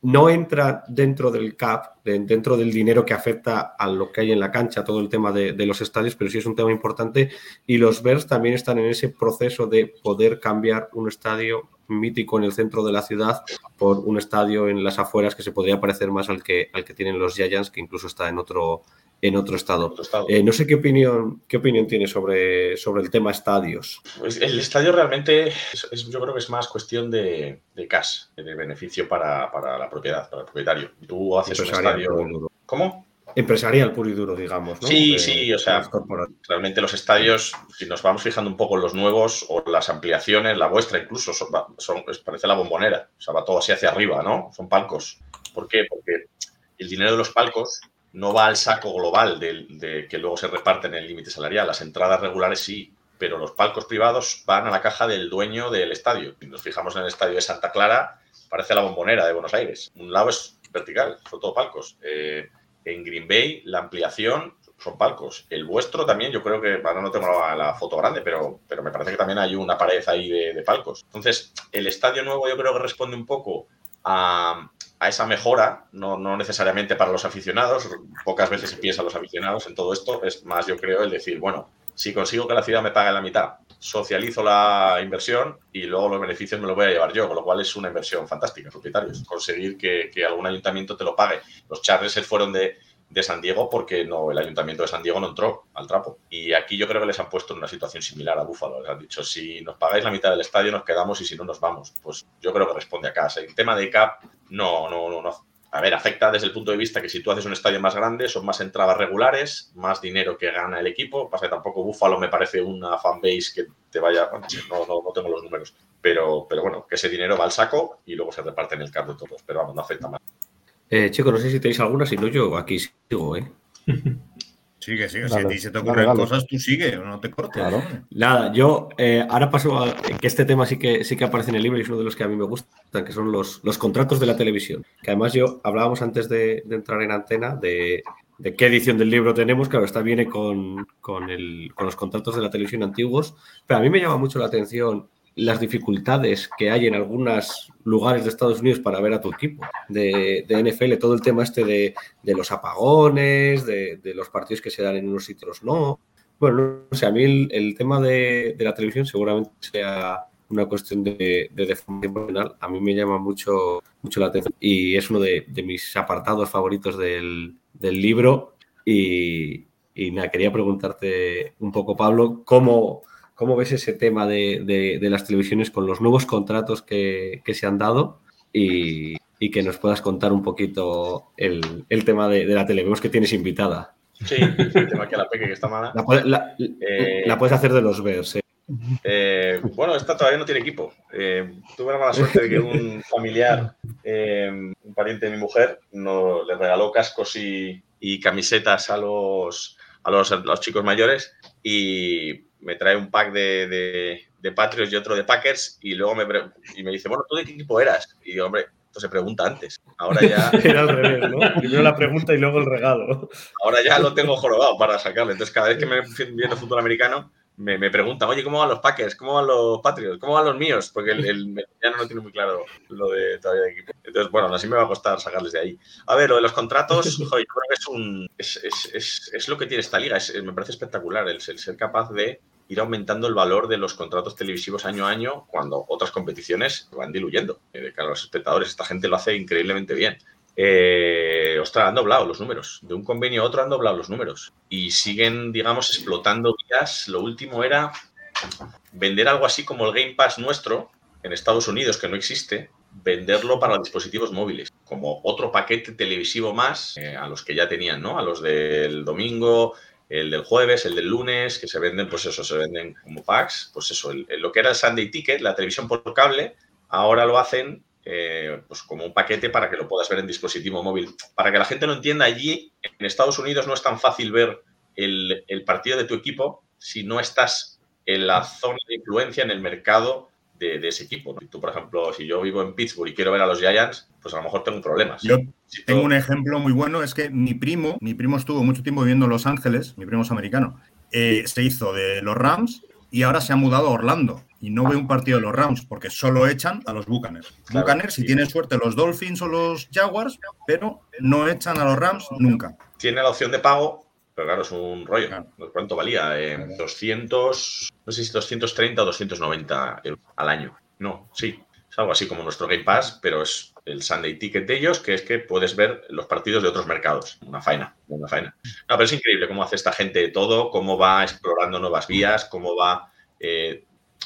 No entra dentro del cap, de, dentro del dinero que afecta a lo que hay en la cancha, todo el tema de, de, los estadios, pero sí es un tema importante. Y los Bears también están en ese proceso de poder cambiar un estadio mítico en el centro de la ciudad por un estadio en las afueras que se podría parecer más al que, al que tienen los Giants, que incluso está en otro, en otro estado. Otro estado. Eh, no sé qué opinión, qué opinión tiene sobre, sobre el tema estadios. Pues el estadio realmente, es, es, yo creo que es más cuestión de, de cash, de beneficio para, para, la propiedad, para el propietario. Tú haces un estadio... ¿Cómo? empresarial puro y duro, digamos. ¿no? Sí, de, sí, o sea, realmente los estadios, si nos vamos fijando un poco en los nuevos o las ampliaciones, la vuestra incluso, son, son, parece la bombonera, o sea, va todo así hacia arriba, ¿no? Son palcos. ¿Por qué? Porque el dinero de los palcos no va al saco global de, que luego se reparte en el límite salarial, las entradas regulares sí, pero los palcos privados van a la caja del dueño del estadio. Si nos fijamos en el estadio de Santa Clara, parece la bombonera de Buenos Aires. Un lado es vertical, son todo palcos. Eh, en Green Bay la ampliación son palcos. El vuestro también, yo creo que, bueno, no tengo la, foto grande, pero, pero me parece que también hay una pared ahí de, palcos. Entonces, el estadio nuevo yo creo que responde un poco a, esa mejora, no, no, necesariamente para los aficionados, pocas veces se los aficionados en todo esto, es más yo creo el decir, bueno, si consigo que la ciudad me pague la mitad, socializo la inversión y luego los beneficios me los voy a llevar yo, con lo cual es una inversión fantástica, propietarios. Conseguir que, que algún ayuntamiento te lo pague. Los Chargers fueron de, de, San Diego porque no, el ayuntamiento de San Diego no entró al trapo. Y aquí yo creo que les han puesto en una situación similar a Búfalo. Les han dicho, si nos pagáis la mitad del estadio nos quedamos y si no nos vamos. Pues yo creo que responde a casa. En tema de CAP, no, no, no, no a ver, afecta desde el punto de vista que si tú haces un estadio más grande, son más entradas regulares, más dinero que gana el equipo. Pasa que tampoco Búfalo me parece una fanbase que te vaya. No, no, no, tengo los números. Pero, pero bueno, que ese dinero va al saco y luego se reparte en el cap de todos. Pero vamos, no afecta más. Eh, chicos, no sé si tenéis alguna, si no, yo aquí sigo, ¿eh? Sigue, sigue. Dale, si a ti se te ocurren dale, dale. cosas, tú sigue, no te cortes. Claro. Nada, yo eh, ahora paso a que este tema sí que, sí que aparece en el libro y es uno de los que a mí me gustan, que son los, los contratos de la televisión. Que además yo hablábamos antes de, de entrar en antena de, de, qué edición del libro tenemos. Claro, esta viene con, con, el, con los contratos de la televisión antiguos, pero a mí me llama mucho la atención las dificultades que hay en algunos lugares de Estados Unidos para ver a tu equipo de, de NFL, todo el tema este de, de los apagones, de, de, los partidos que se dan en unos sitios no. Bueno, no sé, a mí el, tema de, la televisión seguramente sea una cuestión de, de deformación A mí me llama mucho, mucho la atención y es uno de, mis apartados favoritos del, libro. Y, y quería preguntarte un poco, Pablo, cómo, ¿Cómo ves ese tema de, de, de las televisiones con los nuevos contratos que, que se han dado? Y, y, que nos puedas contar un poquito el, el tema de, de, la tele. Vemos que tienes invitada. Sí, el tema que la peque que está mala. La, la, eh, la puedes hacer de los Bears. Eh. Eh, bueno, esta todavía no tiene equipo. Eh, tuve la mala suerte de que un familiar, un pariente de mi mujer, no, le regaló cascos y, y camisetas a los, a los, a los chicos mayores y me trae un pack de, de, de, Patriots y otro de Packers y luego me, y me dice, bueno, ¿tú de qué equipo eras? Y digo, hombre, esto se pregunta antes. Ahora ya... Era al revés, ¿no? Primero la pregunta y luego el regalo. Ahora ya lo tengo jorobado para sacarle. Entonces, cada vez que me viendo fútbol americano, me, me preguntan, oye, ¿cómo van los Packers? ¿Cómo van los Patriots? ¿Cómo van los míos? Porque el, el ya no tiene muy claro lo de todavía de equipo. Entonces, bueno, así me va a costar sacarles de ahí. A ver, lo de los contratos, yo creo que es un... Es, es, es, es lo que tiene esta liga. me parece espectacular el, el ser capaz de ir aumentando el valor de los contratos televisivos año a año cuando otras competiciones van diluyendo. Eh, de cara a los espectadores, esta gente lo hace increíblemente bien. Eh, ostras, han doblado los números. De un convenio a otro han doblado los números. Y siguen, digamos, explotando vías. Lo último era vender algo así como el Game Pass nuestro en Estados Unidos, que no existe, venderlo para dispositivos móviles, como otro paquete televisivo más eh, a los que ya tenían, ¿no? A los del domingo, el del jueves, el del lunes, que se venden, pues eso, se venden como packs, pues eso, lo que era el Sunday Ticket, la televisión por cable, ahora lo hacen eh, pues como un paquete para que lo puedas ver en dispositivo móvil. Para que la gente lo entienda, allí en Estados Unidos no es tan fácil ver el, el partido de tu equipo si no estás en la zona de influencia, en el mercado de, ese equipo. Tú, por ejemplo, si yo vivo en Pittsburgh y quiero ver a los Giants, pues a lo mejor tengo problemas. Yo tengo un ejemplo muy bueno, es que mi primo, mi primo estuvo mucho tiempo viviendo en Los Ángeles, mi primo es americano, eh, se hizo de los Rams y ahora se ha mudado a Orlando y no ve un partido de los Rams porque solo echan a los Buccaneers. Buccaneers, si tiene suerte, los Dolphins o los Jaguars, pero no echan a los Rams nunca. Tiene la opción de pago, pero claro, es un rollo. ¿Cuánto valía? 200, no sé si 230 o 290 euros al año. No, sí. Algo así como nuestro Game Pass, pero es el Sunday Ticket de ellos, que es que puedes ver los partidos de otros mercados. Una faena, una faena. No, pero es increíble cómo hace esta gente todo, cómo va explorando nuevas vías, cómo va... Eh,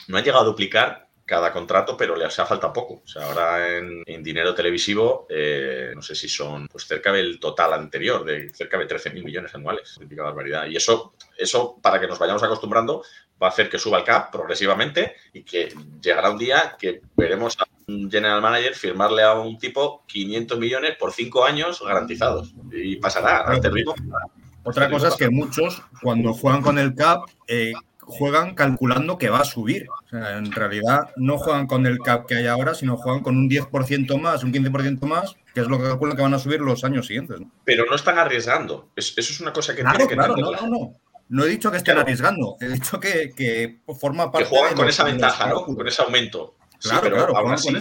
no ha llegado a duplicar cada contrato, pero le ha falta poco. O sea, ahora en, dinero televisivo, eh, no sé si son pues cerca del total anterior, de cerca de 13.000 millones anuales. Típica barbaridad. Y eso, eso, para que nos vayamos acostumbrando, va a hacer que suba el CAP progresivamente y que llegará un día que veremos a un general manager firmarle a un tipo 500 millones por cinco años garantizados. Y pasará a este ritmo. Otra cosa es que muchos, cuando juegan con el CAP, eh, juegan calculando que va a subir. en realidad no juegan con el CAP que hay ahora, sino juegan con un 10% más, un 15% más, que es lo que calculan que van a subir los años siguientes. Pero no están arriesgando. eso es una cosa que claro, tiene que claro, no, no, no. No he dicho que estén arriesgando, he dicho que, forma parte. Que juegan con esa ventaja, ¿no? Con ese aumento. Claro, pero claro, aún así,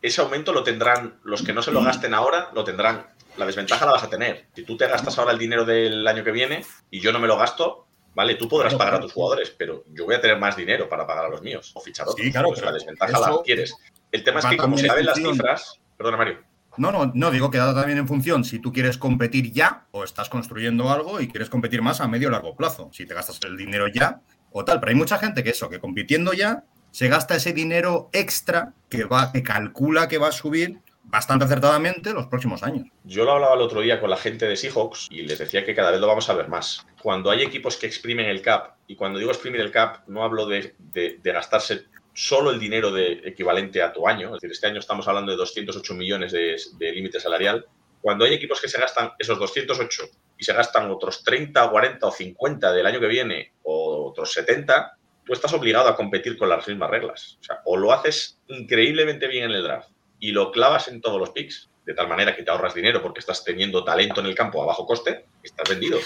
ese aumento lo tendrán, los que no se lo gasten ahora, lo tendrán. La desventaja la vas a tener. Si tú te gastas ahora el dinero del año que viene y yo no me lo gasto, Vale, tú podrás pagar a tus jugadores, pero yo voy a tener más dinero para pagar a los míos o fichar otros. Sí, claro, pues la desventaja la quieres. El tema es que como se saben las cifras, perdona Mario. No, no, no, digo que da también en función si tú quieres competir ya o estás construyendo algo y quieres competir más a medio o largo plazo. Si te gastas el dinero ya o tal. Pero hay mucha gente que eso, que compitiendo ya, se gasta ese dinero extra que va, que calcula que va a subir bastante acertadamente los próximos años. Yo lo hablaba el otro día con la gente de Seahawks y les decía que cada vez lo vamos a ver más. Cuando hay equipos que exprimen el cap, y cuando digo exprimir el cap, no hablo de, gastarse solo el dinero de, equivalente a tu año, es decir, este año estamos hablando de 208 millones de, de límite salarial. Cuando hay equipos que se gastan esos 208 y se gastan otros 30, 40 o 50 del año que viene o otros 70, tú estás obligado a competir con las mismas reglas. O sea, o lo haces increíblemente bien en el draft y lo clavas en todos los picks, de tal manera que te ahorras dinero porque estás teniendo talento en el campo a bajo coste, estás vendido.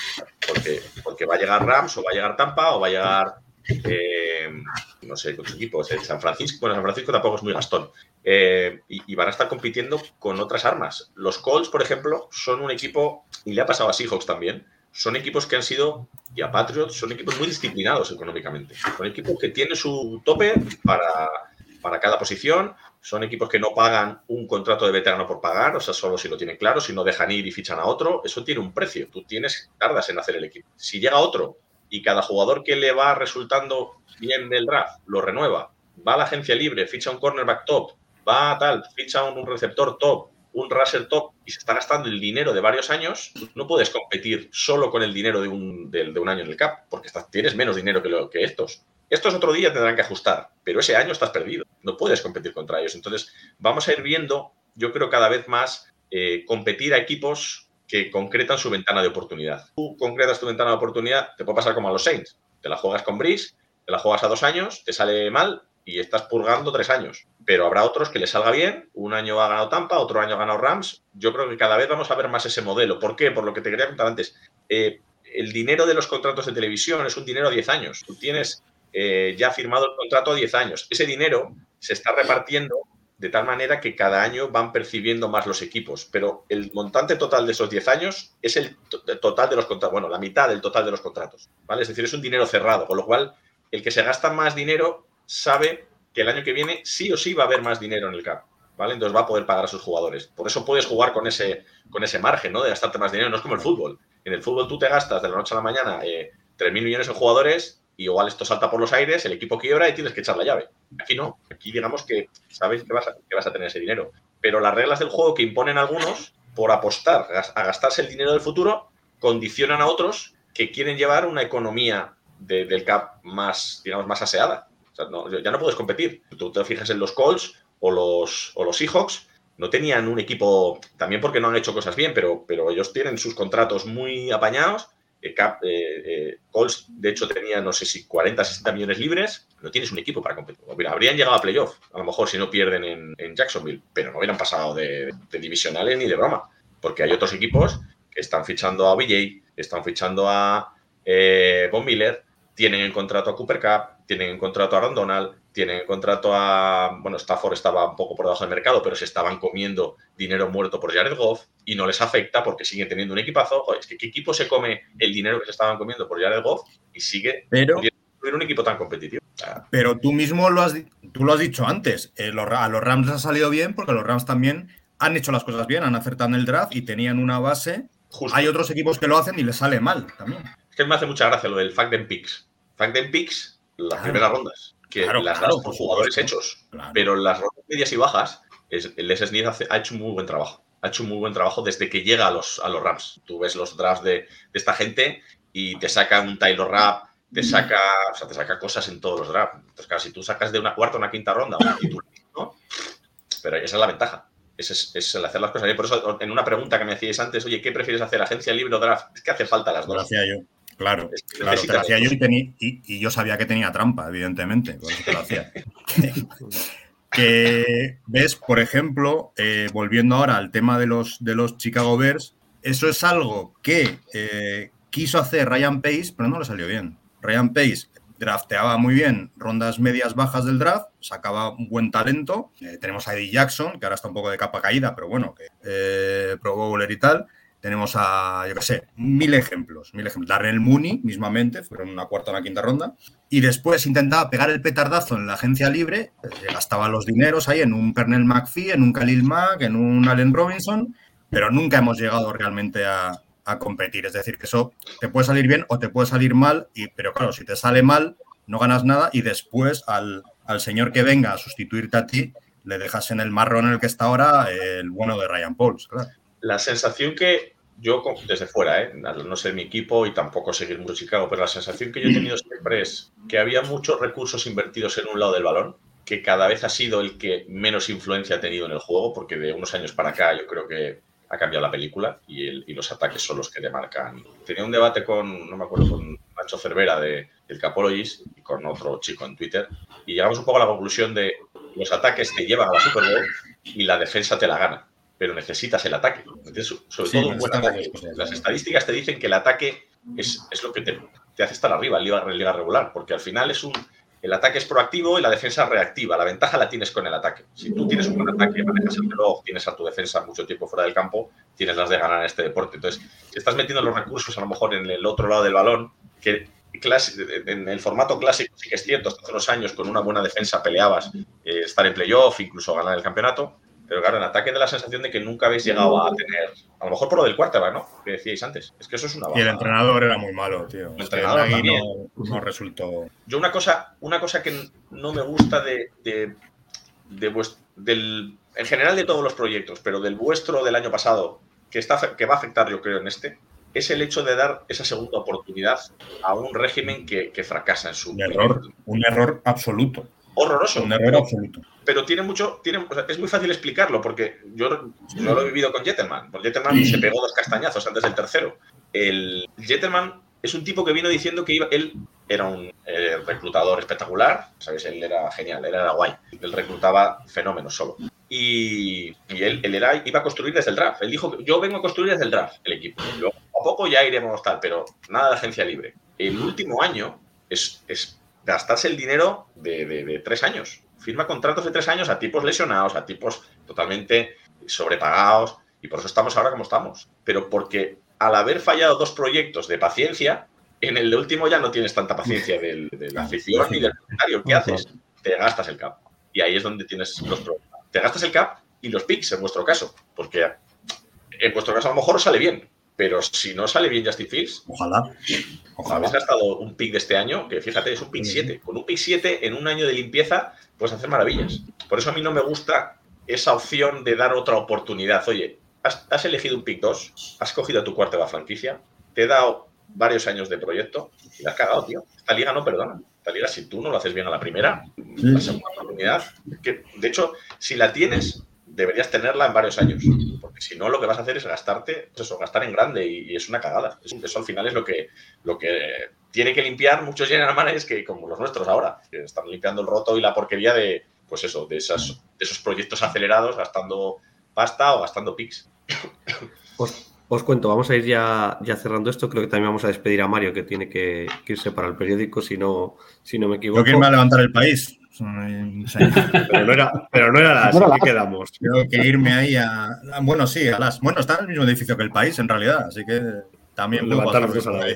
Porque, porque va a llegar Rams o va a llegar Tampa o va a llegar, eh, no sé, con equipo, San Francisco. Bueno, San Francisco tampoco es muy gastón. Eh, y, van a estar compitiendo con otras armas. Los Colts, por ejemplo, son un equipo, y le ha pasado a Seahawks también, son equipos que han sido, y a Patriots, son equipos muy disciplinados económicamente. Son equipos que tienen su tope para, para cada posición, son equipos que no pagan un contrato de veterano por pagar, o sea, solo si lo tienen claro, si no dejan ir y fichan a otro, eso tiene un precio. Tú tienes, tardas en hacer el equipo. Si llega otro y cada jugador que le va resultando bien del draft lo renueva, va a la agencia libre, ficha un cornerback top, va a tal, ficha un receptor top, un raser top y se está gastando el dinero de varios años, no puedes competir solo con el dinero de un, de, un año en el cap, porque estás, tienes menos dinero que, lo, que estos. Estos otro día tendrán que ajustar, pero ese año estás perdido. No puedes competir contra ellos. Entonces, vamos a ir viendo, yo creo, cada vez más eh, competir a equipos que concretan su ventana de oportunidad. Tú concretas tu ventana de oportunidad, te puede pasar como a los Saints. Te la juegas con Brice, te la juegas a dos años, te sale mal y estás purgando tres años. Pero habrá otros que les salga bien. Un año ha ganado Tampa, otro año ha ganado Rams. Yo creo que cada vez vamos a ver más ese modelo. ¿Por qué? Por lo que te quería contar antes. Eh, el dinero de los contratos de televisión es un dinero a 10 años. Tú tienes eh, ya firmado el contrato a 10 años. Ese dinero se está repartiendo de tal manera que cada año van percibiendo más los equipos, pero el montante total de esos 10 años es el total de los contratos, bueno, la mitad del total de los contratos, ¿vale? Es decir, es un dinero cerrado, con lo cual el que se gasta más dinero sabe que el año que viene sí o sí va a haber más dinero en el cap. ¿Vale? Entonces va a poder pagar a sus jugadores. Por eso puedes jugar con ese, con ese margen, ¿no? De gastarte más dinero. No es como el fútbol. En el fútbol tú te gastas de la noche a la mañana eh, 3.000 millones en jugadores y igual esto salta por los aires, el equipo quiebra y tienes que echar la llave. Aquí no. Aquí digamos que sabes que vas a, que vas a tener ese dinero. Pero las reglas del juego que imponen algunos por apostar a gastarse el dinero del futuro condicionan a otros que quieren llevar una economía de- del cap más, digamos, más aseada. Ya no puedes competir. Tú te fijas en los Colts o los, o los Seahawks, no tenían un equipo, también porque no han hecho cosas bien, pero, pero ellos tienen sus contratos muy apañados. El cap, eh, eh, Colts, de hecho, tenía, no sé si 40, 60 millones libres. No tienes un equipo para competir. Mira, habrían llegado a playoff, a lo mejor si no pierden en, Jacksonville, pero no hubieran pasado de, divisionales ni de broma. Porque hay otros equipos que están fichando a BJ, están fichando a eh, Von Miller, tienen en contrato a Cooper Cup, tienen en contrato a Aaron Donald, tienen en contrato a. Bueno, Stafford estaba un poco por debajo del mercado, pero se estaban comiendo dinero muerto por Jared Goff y no les afecta porque siguen teniendo un equipazo. Joder, es que ¿qué equipo se come el dinero que se estaban comiendo por Jared Goff y sigue Pero- un equipo tan competitivo? Pero tú mismo lo has, tú lo has dicho antes. eh, los a los Rams les ha salido bien porque los Rams también han hecho las cosas bien, han acertado en el draft y tenían una base. justo. Hay otros equipos que lo hacen y les sale mal también. Es que me hace mucha gracia lo del Fact and Picks. Fact and Picks, las Claro. primeras rondas, que Claro, las claro, das por jugadores hechos. Pero las rondas medias y bajas, Les hace- ha hecho un muy buen trabajo. Ha hecho un muy buen trabajo desde que llega a los, a los Rams. Tú ves los drafts de, de esta gente y te saca un Taylor Rapp, te saca, o sea, te saca cosas en todos los drafts. Entonces, claro, si tú sacas de una cuarta a una quinta ronda un titular, ¿no? Pero esa es la ventaja. Es, es el hacer las cosas. Por eso, en una pregunta que me hacíais antes, oye, ¿qué prefieres hacer? ¿Agencia libre o draft? Es que hace falta las Lo dos. hacía yo. Claro, claro, te lo hacía yo y, tení- y- y yo sabía que tenía trampa, evidentemente. Por eso te lo hacía. que ves, por ejemplo, eh, volviendo ahora al tema de los, de los Chicago Bears, eso es algo que eh, quiso hacer Ryan Pace, pero no le salió bien. Ryan Pace drafteaba muy bien rondas medias bajas del draft, sacaba un buen talento. Eh, tenemos a Eddie Jackson, que ahora está un poco de capa caída, pero bueno, que eh, Pro Bowler y tal. Tenemos a, yo qué sé, mil ejemplos, mil ejemplos. Darrell Mooney, mismamente, fueron una cuarta o una quinta ronda. Y después intentaba pegar el petardazo en la agencia libre, eh, gastaba los dineros ahí en un Pernell McPhee, en un Khalil Mack, en un Allen Robinson, pero nunca hemos llegado realmente a, a competir. Es decir, que eso te puede salir bien o te puede salir mal, y, pero claro, si te sale mal, no ganas nada y después al, al señor que venga a sustituirte a ti, le dejas en el marrón en el que está ahora el bueno de Ryan Pauls, claro. La sensación que yo, desde fuera, ¿eh? no ser mi equipo y tampoco seguir mucho Chicago, pero la sensación que yo he tenido siempre es que había muchos recursos invertidos en un lado del balón, que cada vez ha sido el que menos influencia ha tenido en el juego, porque de unos años para acá yo creo que ha cambiado la película y, el- y los ataques son los que demarcan. Tenía un debate con, no me acuerdo, con Nacho Cervera de, del Capologist y con otro chico en Twitter, y llegamos un poco a la conclusión de los ataques te llevan a la Super Bowl y la defensa te la gana pero necesitas el ataque. Sobre Sí, todo un buen ataque. las cosas, Las ¿no? estadísticas te dicen que el ataque es, es lo que te, te hace estar arriba en liga, en liga regular, porque al final es un, el ataque es proactivo y la defensa reactiva. La ventaja la tienes con el ataque. Si tú tienes un buen ataque, manejas el reloj, tienes a tu defensa mucho tiempo fuera del campo, tienes las de ganar en este deporte. Entonces, si estás metiendo los recursos a lo mejor en el otro lado del balón, que en el formato clásico sí que es cierto, hasta hace unos años con una buena defensa peleabas eh, estar en playoff, incluso ganar el campeonato, pero claro, en ataque da la sensación de que nunca habéis llegado a tener, a lo mejor por lo del quarterback, ¿no? Que decíais antes. Es que eso es una Y el baja. entrenador era muy malo, tío. El entrenador Nagy también. no, no resultó. Yo una cosa, una cosa que no me gusta de, de, del, en general de todos los proyectos, pero del vuestro del año pasado, que, está, que va a afectar yo creo en este, es el hecho de dar esa segunda oportunidad a un régimen que, que fracasa en su... Un error, un error absoluto. Horroroso. Un error absoluto. Pero tiene mucho, tiene, o sea, es muy fácil explicarlo porque yo no lo he vivido con Jetterman. Con Jetterman se pegó dos castañazos antes del tercero. El Jetterman es un tipo que vino diciendo que iba, él era un eh, reclutador espectacular, ¿sabes? Él era genial, él era guay. Él reclutaba fenómenos solo. Y, y él, él era, iba a construir desde el draft. Él dijo, yo vengo a construir desde el draft el equipo. Luego, a poco ya iremos tal, pero nada de agencia libre. El último año es, es gastarse el dinero de, de- de tres años. Firma contratos de tres años a tipos lesionados, a tipos totalmente sobrepagados, y por eso estamos ahora como estamos. Pero porque al haber fallado dos proyectos de paciencia, En el último ya no tienes tanta paciencia del, de la afición ni del comentario. ¿Qué haces? Te gastas el cap. Y ahí es donde tienes los problemas. Te gastas el cap y los picks en vuestro caso. Porque en vuestro caso a lo mejor os sale bien. Pero si no sale bien Justin Fields, Ojalá. Ojalá. habéis gastado un pick de este año, que fíjate, es un pick 7. Con un pick 7 en un año de limpieza puedes hacer maravillas. Por eso a mí no me gusta esa opción de dar otra oportunidad. Oye, has, has elegido un pick 2, has cogido a tu cuarta de la franquicia, te he dado varios años de proyecto y la has cagado, tío. Esta liga no perdona. Esta liga, si tú no lo haces bien a la primera, la segunda oportunidad, que de hecho, si la tienes, deberías tenerla en varios años. Porque si no, lo que vas a hacer es gastarte, pues eso, gastar en grande y, y es una cagada. Eso, eso al final es lo que, lo que tiene que limpiar muchos general managers que, como los nuestros ahora, que están limpiando el roto y la porquería de, pues eso, de, esas, de esos proyectos acelerados, gastando pasta o gastando pics. Os, os cuento, vamos a ir ya, ya cerrando esto. Creo que también vamos a despedir a Mario, que tiene que, que irse para el periódico, si no, si no me equivoco. Tengo que irme a levantar el país. Pero no era, pero no era las, No era ¿qué las. quedamos? Tengo que irme ahí a. a- Bueno, sí, a las. Bueno, está en el mismo edificio que el país, en realidad. Así que también puedo a la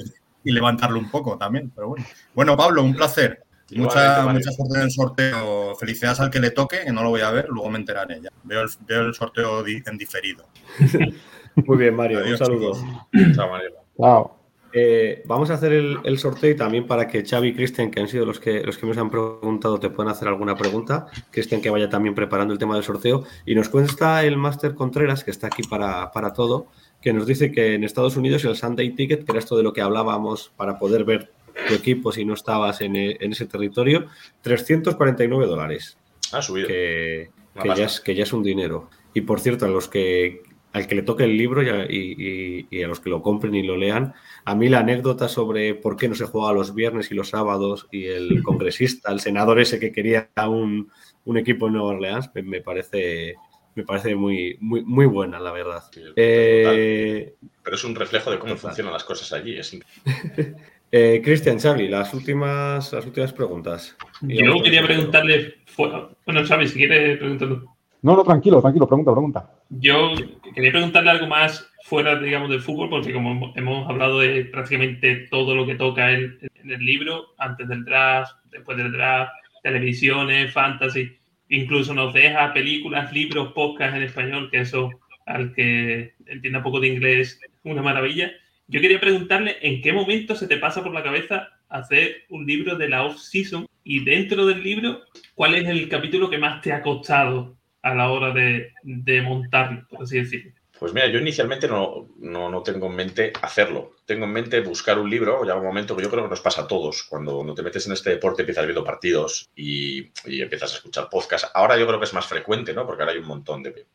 Y levantarlo un poco también, pero bueno. Bueno, Pablo, un placer. Mucha, mucha suerte en el sorteo. Felicidades al que le toque, que no lo voy a ver, luego me enteraré ya. Veo el, veo el sorteo di- en diferido. Muy bien, Mario, Adiós, un saludo. chicos. Chao, Mario. Chao. Eh, vamos a hacer el, el sorteo y también para que Xavi y Cristian, que han sido los que, los que nos han preguntado, te puedan hacer alguna pregunta. Cristian, que vaya también preparando el tema del sorteo. Y nos cuenta el Máster Contreras, que está aquí para, para todo, que nos dice que en Estados Unidos el Sunday Ticket, que era esto de lo que hablábamos para poder ver tu equipo si no estabas en, e- en ese territorio, 349 dólares, Ha subido. que, que ya es, que ya es un dinero. Y por cierto, a los que al que le toque el libro y a, y- y- y a los que lo compren y lo lean, a mí la anécdota sobre por qué no se juega los viernes y los sábados y el congresista, el senador ese que quería un, un equipo en Nueva Orleans, me, me parece, me parece muy, muy, muy buena, la verdad. Sí, Eh, Pero es un reflejo de cómo Total. funcionan las cosas allí. Es eh, Cristian, Xavi, las últimas, las últimas preguntas. Yo quería preguntarle. Bueno, Xavi, si quieres preguntarlo. No, no, tranquilo, tranquilo, pregunta, pregunta. Yo quería preguntarle algo más fuera, digamos, del fútbol, porque como hemos- hablado de prácticamente todo lo que toca en, el libro, antes del draft, después del draft, televisiones, fantasy, incluso nos deja películas, libros, podcasts en español, que eso al que entienda poco de inglés una maravilla. Yo quería preguntarle en qué momento se te pasa por la cabeza hacer un libro de la off-season y dentro del libro, ¿cuál es el capítulo que más te ha costado a la hora de, de montarlo, por así decirlo? Pues mira, yo inicialmente no, no, no tengo en mente hacerlo. Tengo en mente buscar un libro, llega un momento que yo creo que nos pasa a todos. Cuando, cuando te metes en este deporte empiezas viendo partidos y, y empiezas a escuchar podcasts. Ahora yo creo que es más frecuente, ¿no? Porque ahora hay un montón de,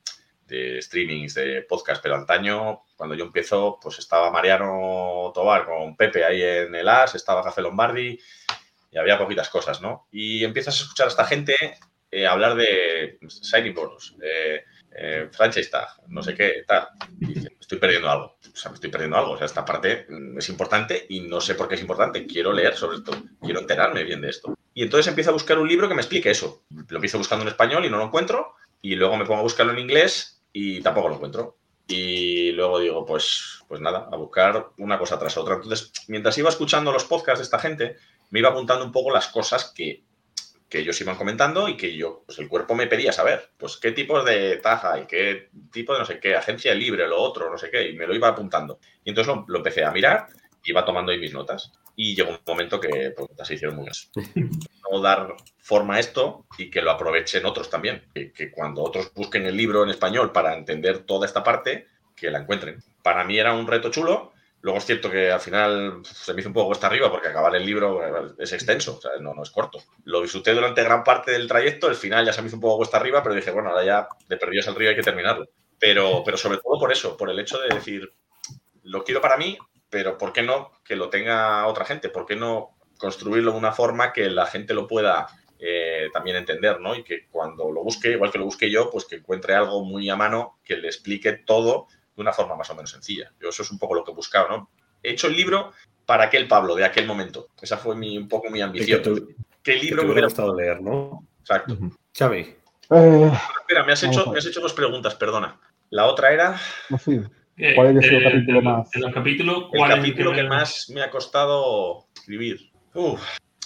de streamings, de podcasts, pero antaño, cuando yo empiezo, pues estaba Mariano Tobar con Pepe ahí en el AS, estaba Café Lombardi y había poquitas cosas, ¿no? Y empiezas a escuchar a esta gente eh, hablar de signing bonus, de eh, franchise tag, no sé qué, tal. Y dices, "Me estoy perdiendo algo. O sea, me estoy perdiendo algo. O sea, esta parte mm, es importante y no sé por qué es importante. Quiero leer sobre esto. Quiero enterarme bien de esto. Y entonces empiezo a buscar un libro que me explique eso. Lo empiezo buscando en español y no lo encuentro. Y luego me pongo a buscarlo en inglés y tampoco lo encuentro. Y luego digo, pues, pues nada, a buscar una cosa tras otra. Entonces, mientras iba escuchando los podcasts de esta gente, me iba apuntando un poco las cosas que, que ellos iban comentando y que yo, pues el cuerpo me pedía saber, pues qué tipos de taja y qué tipo de no sé qué, agencia libre, lo otro, no sé qué, y me lo iba apuntando. Y entonces lo, lo empecé a mirar, iba tomando ahí mis notas. Y llegó un momento que pues, se hicieron muy. No dar forma a esto y que lo aprovechen otros también. Que, que cuando otros busquen el libro en español para entender toda esta parte, que la encuentren. Para mí era un reto chulo. Luego es cierto que al final se me hizo un poco cuesta arriba porque acabar el libro eh, es extenso, no, no es corto. Lo disfruté durante gran parte del trayecto, el final ya se me hizo un poco cuesta arriba, pero dije, bueno, ahora ya de perdidos al río hay que terminarlo. Pero, pero sobre todo por eso, por el hecho de decir, lo quiero para mí, pero ¿por qué no que lo tenga otra gente? ¿Por qué no construirlo de una forma que la gente lo pueda eh, también entender, ¿no? Y que cuando lo busque, igual que lo busque yo, pues que encuentre algo muy a mano que le explique todo de una forma más o menos sencilla. Yo eso es un poco lo que he buscado, ¿no? He hecho el libro para aquel Pablo de aquel momento. Esa fue mi, un poco mi ambición. Que te- ¿Qué que libro te me hubiera gustado leer, ¿no? Exacto. Xavi. Eh, Espera, me has, hecho, me has hecho dos preguntas, perdona. La otra era. no sé. ¿Cuál es el eh, capítulo más? El ¿cuál es el capítulo que más me ha costado escribir. Uf,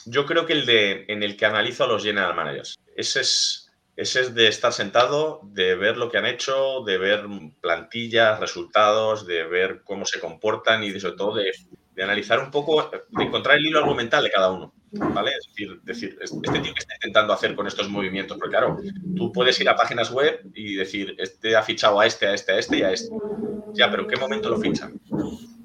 yo creo que el de en el que analizo a los general managers. Ese es, ese es de estar sentado, de ver lo que han hecho, de ver plantillas, resultados, de ver cómo se comportan y de, sobre todo de, analizar un poco, de encontrar el hilo argumental de cada uno. ¿Vale? Es decir, decir, este tío que está intentando hacer con estos movimientos, porque claro, tú puedes ir a páginas web y decir, este ha fichado a este, a este, a este y a este. Ya, pero ¿en qué momento lo fichan?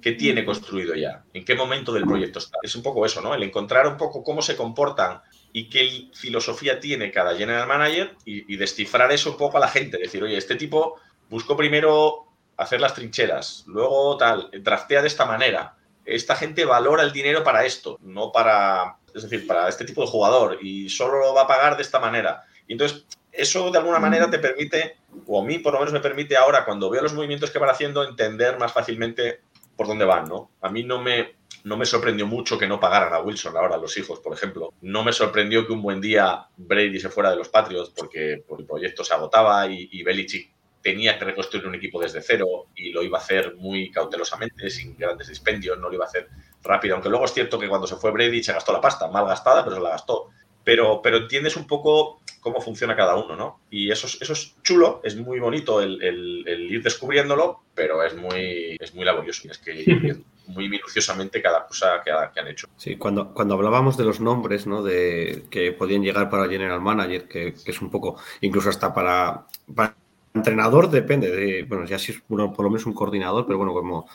¿Qué tiene construido ya? ¿En qué momento del proyecto está? Es un poco eso, ¿no? El encontrar un poco cómo se comportan y qué filosofía tiene cada general manager y, y descifrar eso un poco a la gente. Decir, oye, este tipo buscó primero hacer las trincheras, luego tal, draftea de esta manera. Esta gente valora el dinero para esto, no para, es decir, para este tipo de jugador y solo lo va a pagar de esta manera. Y entonces, eso de alguna manera te permite, o a mí por lo menos me permite ahora, cuando veo los movimientos que van haciendo, entender más fácilmente por dónde van, ¿no? A mí no me, no me sorprendió mucho que no pagaran a Wilson ahora los hijos, por ejemplo. No me sorprendió que un buen día Brady se fuera de los Patriots porque, porque el proyecto se agotaba y, y Belichick tenía que reconstruir un equipo desde cero y lo iba a hacer muy cautelosamente, sin grandes dispendios, no lo iba a hacer rápido. Aunque luego es cierto que cuando se fue Brady se gastó la pasta, mal gastada, pero se la gastó. Pero, pero entiendes un poco cómo funciona cada uno, ¿no? Y eso es, eso es chulo, es muy bonito el, el- el ir descubriéndolo, pero es muy, es muy laborioso. Es que ir muy minuciosamente cada cosa que, ha- que han hecho. Sí, cuando, cuando hablábamos de los nombres, ¿no? De que podían llegar para General Manager, que, que es un poco, incluso hasta para, para entrenador, depende de, bueno, ya si es por lo menos un coordinador, pero bueno, como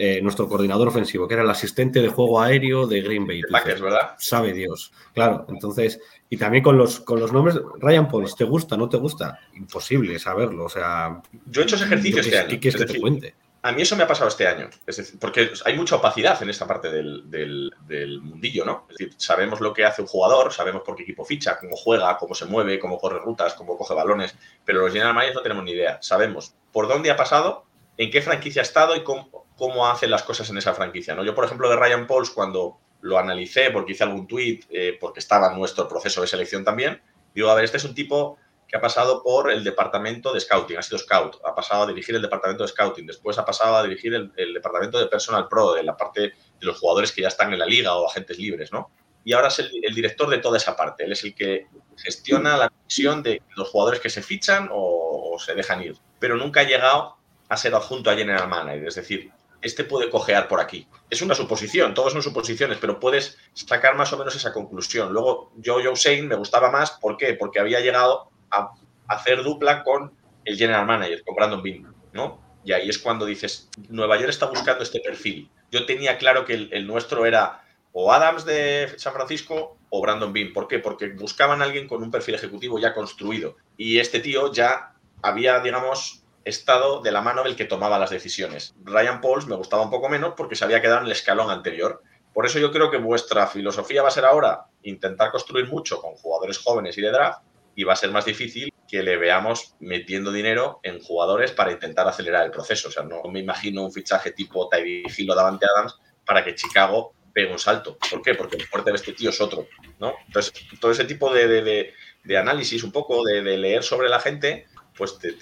eh, nuestro coordinador ofensivo, que era el asistente de juego aéreo de Green Bay. Packers, ¿verdad? Sabe Dios. Claro, entonces, y también con los, con los nombres, Ryan Pauls, ¿te gusta, no te gusta? Imposible saberlo, o sea, Yo he hecho ese ejercicio este año. ¿qué quieres que te cuente? A mí eso me ha pasado este año, es decir, porque hay mucha opacidad en esta parte del, del- del mundillo, ¿no? Es decir, sabemos lo que hace un jugador, sabemos por qué equipo ficha, cómo juega, cómo se mueve, cómo corre rutas, cómo coge balones, pero los general managers no tenemos ni idea. Sabemos por dónde ha pasado, en qué franquicia ha estado y cómo, cómo hacen las cosas en esa franquicia, ¿no? Yo, por ejemplo, de Ryan Pauls, cuando lo analicé, porque hice algún tweet, eh, porque estaba en nuestro proceso de selección también, digo, a ver, este es un tipo que ha pasado por el departamento de scouting, ha sido scout, ha pasado a dirigir el departamento de scouting, después ha pasado a dirigir el, el departamento de personal pro, de la parte de los jugadores que ya están en la liga o agentes libres, ¿no? Y ahora es el, el director de toda esa parte, él es el que gestiona la visión de los jugadores que se fichan o, o se dejan ir, pero nunca ha llegado a ser adjunto a general manager, es decir, este puede cojear por aquí. Es una suposición, todos son suposiciones, pero puedes sacar más o menos esa conclusión. Luego, yo, Joe Shane, me gustaba más, ¿por qué? Porque había llegado a hacer dupla con el general manager, con Brandon Bean, ¿no? Y ahí es cuando dices, Nueva York está buscando este perfil. Yo tenía claro que el, el nuestro era o Adams de San Francisco o Brandon Bean. ¿Por qué? Porque buscaban a alguien con un perfil ejecutivo ya construido. Y este tío ya había, digamos, estado de la mano del que tomaba las decisiones. Ryan Pauls me gustaba un poco menos porque se había quedado en el escalón anterior. Por eso yo creo que vuestra filosofía va a ser ahora intentar construir mucho con jugadores jóvenes y de draft y va a ser más difícil que le veamos metiendo dinero en jugadores para intentar acelerar el proceso. O sea, no me imagino un fichaje tipo Tyree Hill o Davante Adams para que Chicago pegue un salto. ¿Por qué? Porque el fuerte de este tío es otro, ¿no? Entonces, todo ese tipo de, de- de- análisis, un poco de, leer sobre la gente, pues te-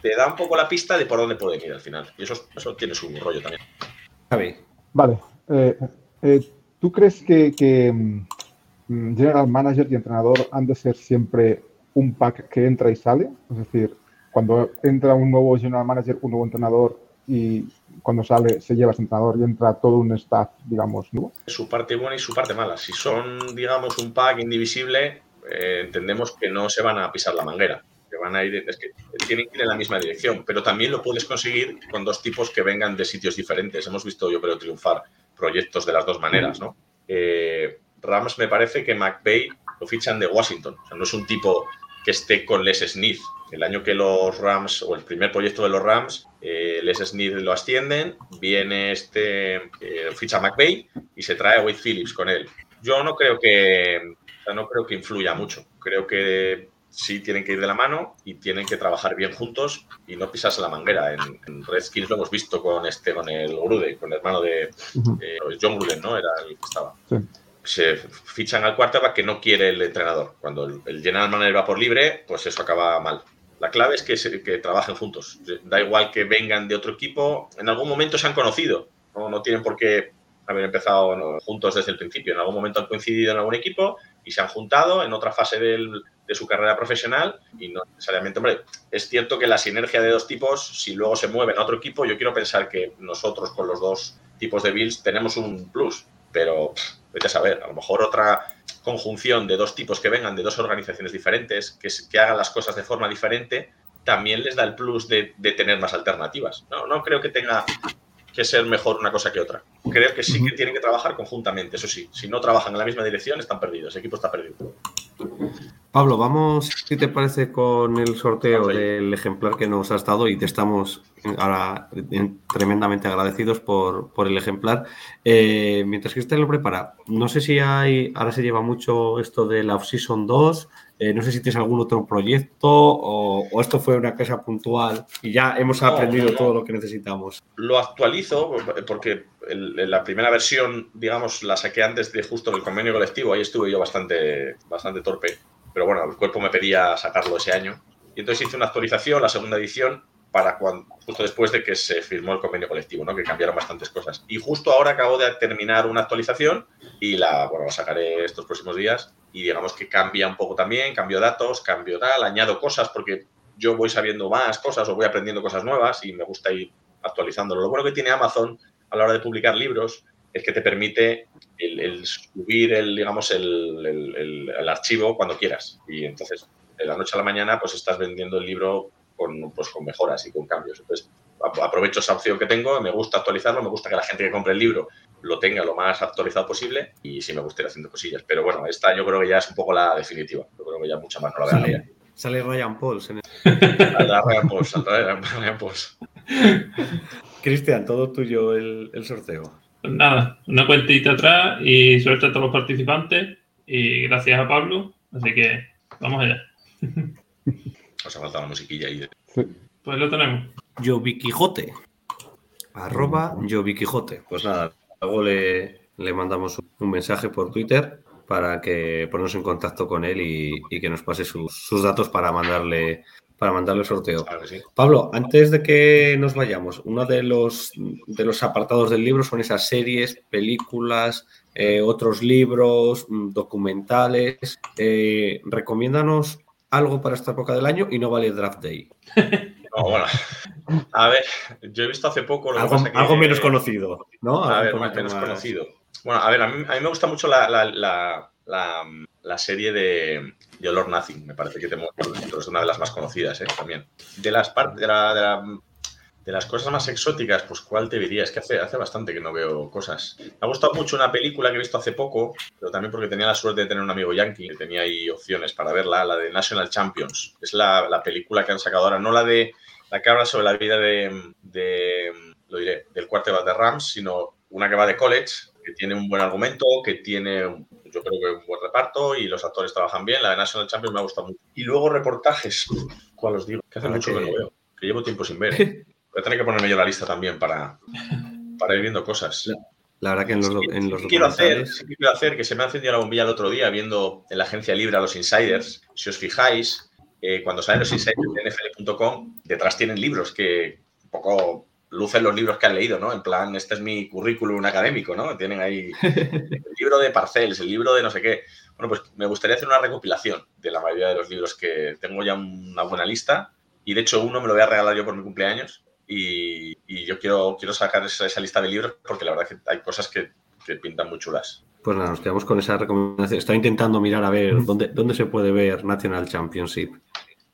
te da un poco la pista de por dónde pueden ir al final. Y eso, eso tiene su rollo también. Javi. Vale. eh, eh, ¿Tú crees que, que, mm, general manager y entrenador han de ser siempre un pack que entra y sale? Es decir, cuando entra un nuevo general manager, un nuevo entrenador y cuando sale se lleva ese entrenador y entra todo un staff, digamos, nuevo. Su parte buena y su parte mala. Si son, digamos, un pack indivisible, eh, entendemos que no se van a pisar la manguera. Que van a ir, es que tienen que ir en la misma dirección, pero también lo puedes conseguir con dos tipos que vengan de sitios diferentes. Hemos visto, yo creo, triunfar proyectos de las dos maneras, ¿no? Eh, Rams me parece que McVay lo fichan de Washington. O sea, no es un tipo que esté con Les Smith. El año que los Rams, o el primer proyecto de los Rams, eh, Les Smith lo ascienden, viene este, eh, ficha McVay y se trae a Wade Phillips con él. Yo no creo que, o sea, no creo que influya mucho. Creo que sí tienen que ir de la mano y tienen que trabajar bien juntos y no pisarse la manguera. En, en Redskins lo hemos visto con este, con el Gruden, con el hermano de eh, John Gruden, ¿no? Era el que estaba. Sí. Se fichan al quarterback que no quiere el entrenador. Cuando el, el general manager va por libre, pues eso acaba mal. La clave es que, se- que trabajen juntos. Da igual que vengan de otro equipo, en algún momento se han conocido. No, no tienen por qué haber empezado juntos desde el principio. En algún momento han coincidido en algún equipo y se han juntado en otra fase del- de su carrera profesional y no necesariamente, hombre, es cierto que la sinergia de dos tipos, si luego se mueven a otro equipo, yo quiero pensar que nosotros con los dos tipos de Bills tenemos un plus, pero pff, vete a saber, a lo mejor otra conjunción de dos tipos que vengan de dos organizaciones diferentes, que, que hagan las cosas de forma diferente, también les da el plus de, de tener más alternativas. No, no creo que tenga que ser mejor una cosa que otra. Creo que sí que tienen que trabajar conjuntamente, eso sí. Si no trabajan en la misma dirección, están perdidos. El equipo está perdido. Pablo, vamos, si te parece, con el sorteo del ejemplar que nos has dado y te estamos ahora en- tremendamente agradecidos por, por el ejemplar. Eh, mientras Cristian lo prepara, no sé si hay, ahora se lleva mucho esto de la Off-Season 2, eh, no sé si tienes algún otro proyecto o, o esto fue una cosa puntual y ya hemos No, aprendido no, no. todo lo que necesitamos. Lo actualizo porque el- la primera versión, digamos, la saqué antes de justo el convenio colectivo. Ahí estuve yo bastante, bastante torpe. Pero bueno, el cuerpo me pedía sacarlo ese año. Y entonces hice una actualización, la segunda edición, para cuando, justo después de que se firmó el convenio colectivo, ¿no? que cambiaron bastantes cosas. Y justo ahora acabo de terminar una actualización y la, bueno, la sacaré estos próximos días. Y digamos que cambia un poco también, cambio datos, cambio tal, añado cosas porque yo voy sabiendo más cosas o voy aprendiendo cosas nuevas y me gusta ir actualizándolo. Lo bueno que tiene Amazon a la hora de publicar libros es que te permite el, el subir el, digamos, el, el- el- el archivo cuando quieras. Y entonces, de la noche a la mañana, pues estás vendiendo el libro con, pues, con mejoras y con cambios. Entonces, ap- aprovecho esa opción que tengo, me gusta actualizarlo, me gusta que la gente que compre el libro lo tenga lo más actualizado posible y sí me gusta ir haciendo cosillas. Pero bueno, esta yo creo que ya es un poco la definitiva. Yo creo que ya mucha más no la veo ahí. Sale Ryan Pauls. En el... Saldrá Ryan Pauls, saldrá Ryan Pauls. Cristian, todo tuyo el, el sorteo. Pues nada, una cuentita atrás y suerte a todos los participantes. Y gracias a Pablo. Así que vamos allá. Os ha faltado la musiquilla ahí. Pues lo tenemos. Yo vi Quijote. Arroba Yo vi Quijote. Pues nada, luego le, le mandamos un mensaje por Twitter para que ponernos en contacto con él y, y que nos pase sus, sus datos para mandarle para mandarle el sorteo. Claro que sí. Pablo, antes de que nos vayamos, uno de los, de los apartados del libro son esas series, películas, eh, otros libros, mm, documentales. Eh, recomiéndanos algo para esta época del año y no vale Draft Day. No, bueno. A ver, yo he visto hace poco lo que Algo, pasa que- algo menos conocido, ¿no? A ver, menos más- conocido. Bueno, a ver, a mí, a mí me gusta mucho la, la, la, la, la serie de, de Olor Nothing. Me parece que te es una de las más conocidas, ¿eh? También. De las, de, de, la- de las cosas más exóticas, pues ¿cuál te diría? Que hace, hace bastante que no veo cosas. Me ha gustado mucho una película que he visto hace poco, pero también porque tenía la suerte de tener un amigo yankee, que tenía ahí opciones para verla, la de National Champions. Es la, la película que han sacado ahora, no la de la que habla sobre la vida de, de lo diré, del quarterback de Rams, sino una que va de college, que tiene un buen argumento, que tiene, yo creo que un buen reparto y los actores trabajan bien. La de National Champions me ha gustado mucho. Y luego reportajes, ¿cuál os digo? Que hace mucho que- que no veo, que llevo tiempo sin ver. Voy a tener que ponerme yo la lista también para, para ir viendo cosas. La verdad que en los, do- en los Sí que quiero hacer, sí que quiero hacer, que se me ha encendido la bombilla el otro día viendo en la agencia libre a los insiders. Si os fijáis, eh, cuando salen los insiders de NFL.com, detrás tienen libros que un poco lucen los libros que han leído, ¿no? En plan, este es mi currículum académico, ¿no? Tienen ahí el libro de Parcells, el libro de no sé qué. Bueno, pues me gustaría hacer una recopilación de la mayoría de los libros que tengo ya una buena lista y de hecho uno me lo voy a regalar yo por mi cumpleaños y, y yo quiero, quiero sacar esa, esa lista de libros porque la verdad que hay cosas que, que pintan muy chulas. Pues nada, nos quedamos con esa recomendación. Estaba intentando mirar a ver dónde, dónde se puede ver National Championship.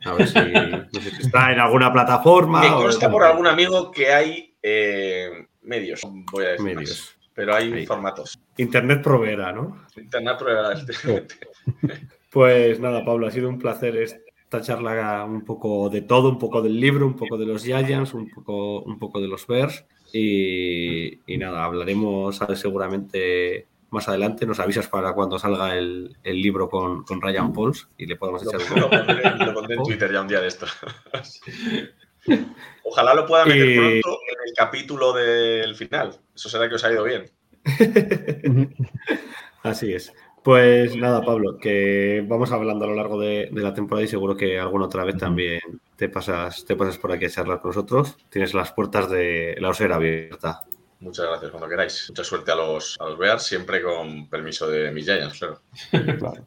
A ver si, no sé si está en alguna plataforma. Me consta por algún amigo que hay eh, medios, voy a decir Medios. más, pero hay Ahí. formatos. Internet proveerá, ¿no? Internet prueba Pues nada, Pablo, ha sido un placer esta charla un poco de todo, un poco del libro, un poco de los Giants, un poco, un poco de los Bears. Y, y nada, hablaremos ¿sabes? seguramente más adelante. Nos avisas para cuando salga el, el libro con, con Ryan Pauls y le podemos echar un lo pondré, lo pondré en Twitter ya un día de estos. Ojalá lo pueda meter Y- pronto en el capítulo del final. Eso será que os ha ido bien. Así es. Pues nada, Pablo, que vamos hablando a lo largo de, de la temporada y seguro que alguna otra vez también te pasas, te pasas por aquí a charlar con nosotros. Tienes las puertas de la osera abierta. Muchas gracias, cuando queráis. Mucha suerte a los, a los Bears, siempre con permiso de mis Giants, claro. Claro.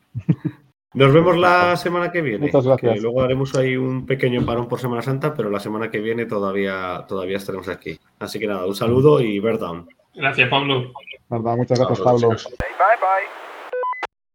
Nos vemos la semana que viene. Muchas gracias. que luego haremos ahí un pequeño parón por Semana Santa, pero la semana que viene todavía, todavía estaremos aquí. Así que nada, un saludo y bear down. Gracias, Pablo. Nada, muchas gracias, Pablo. Bye bye.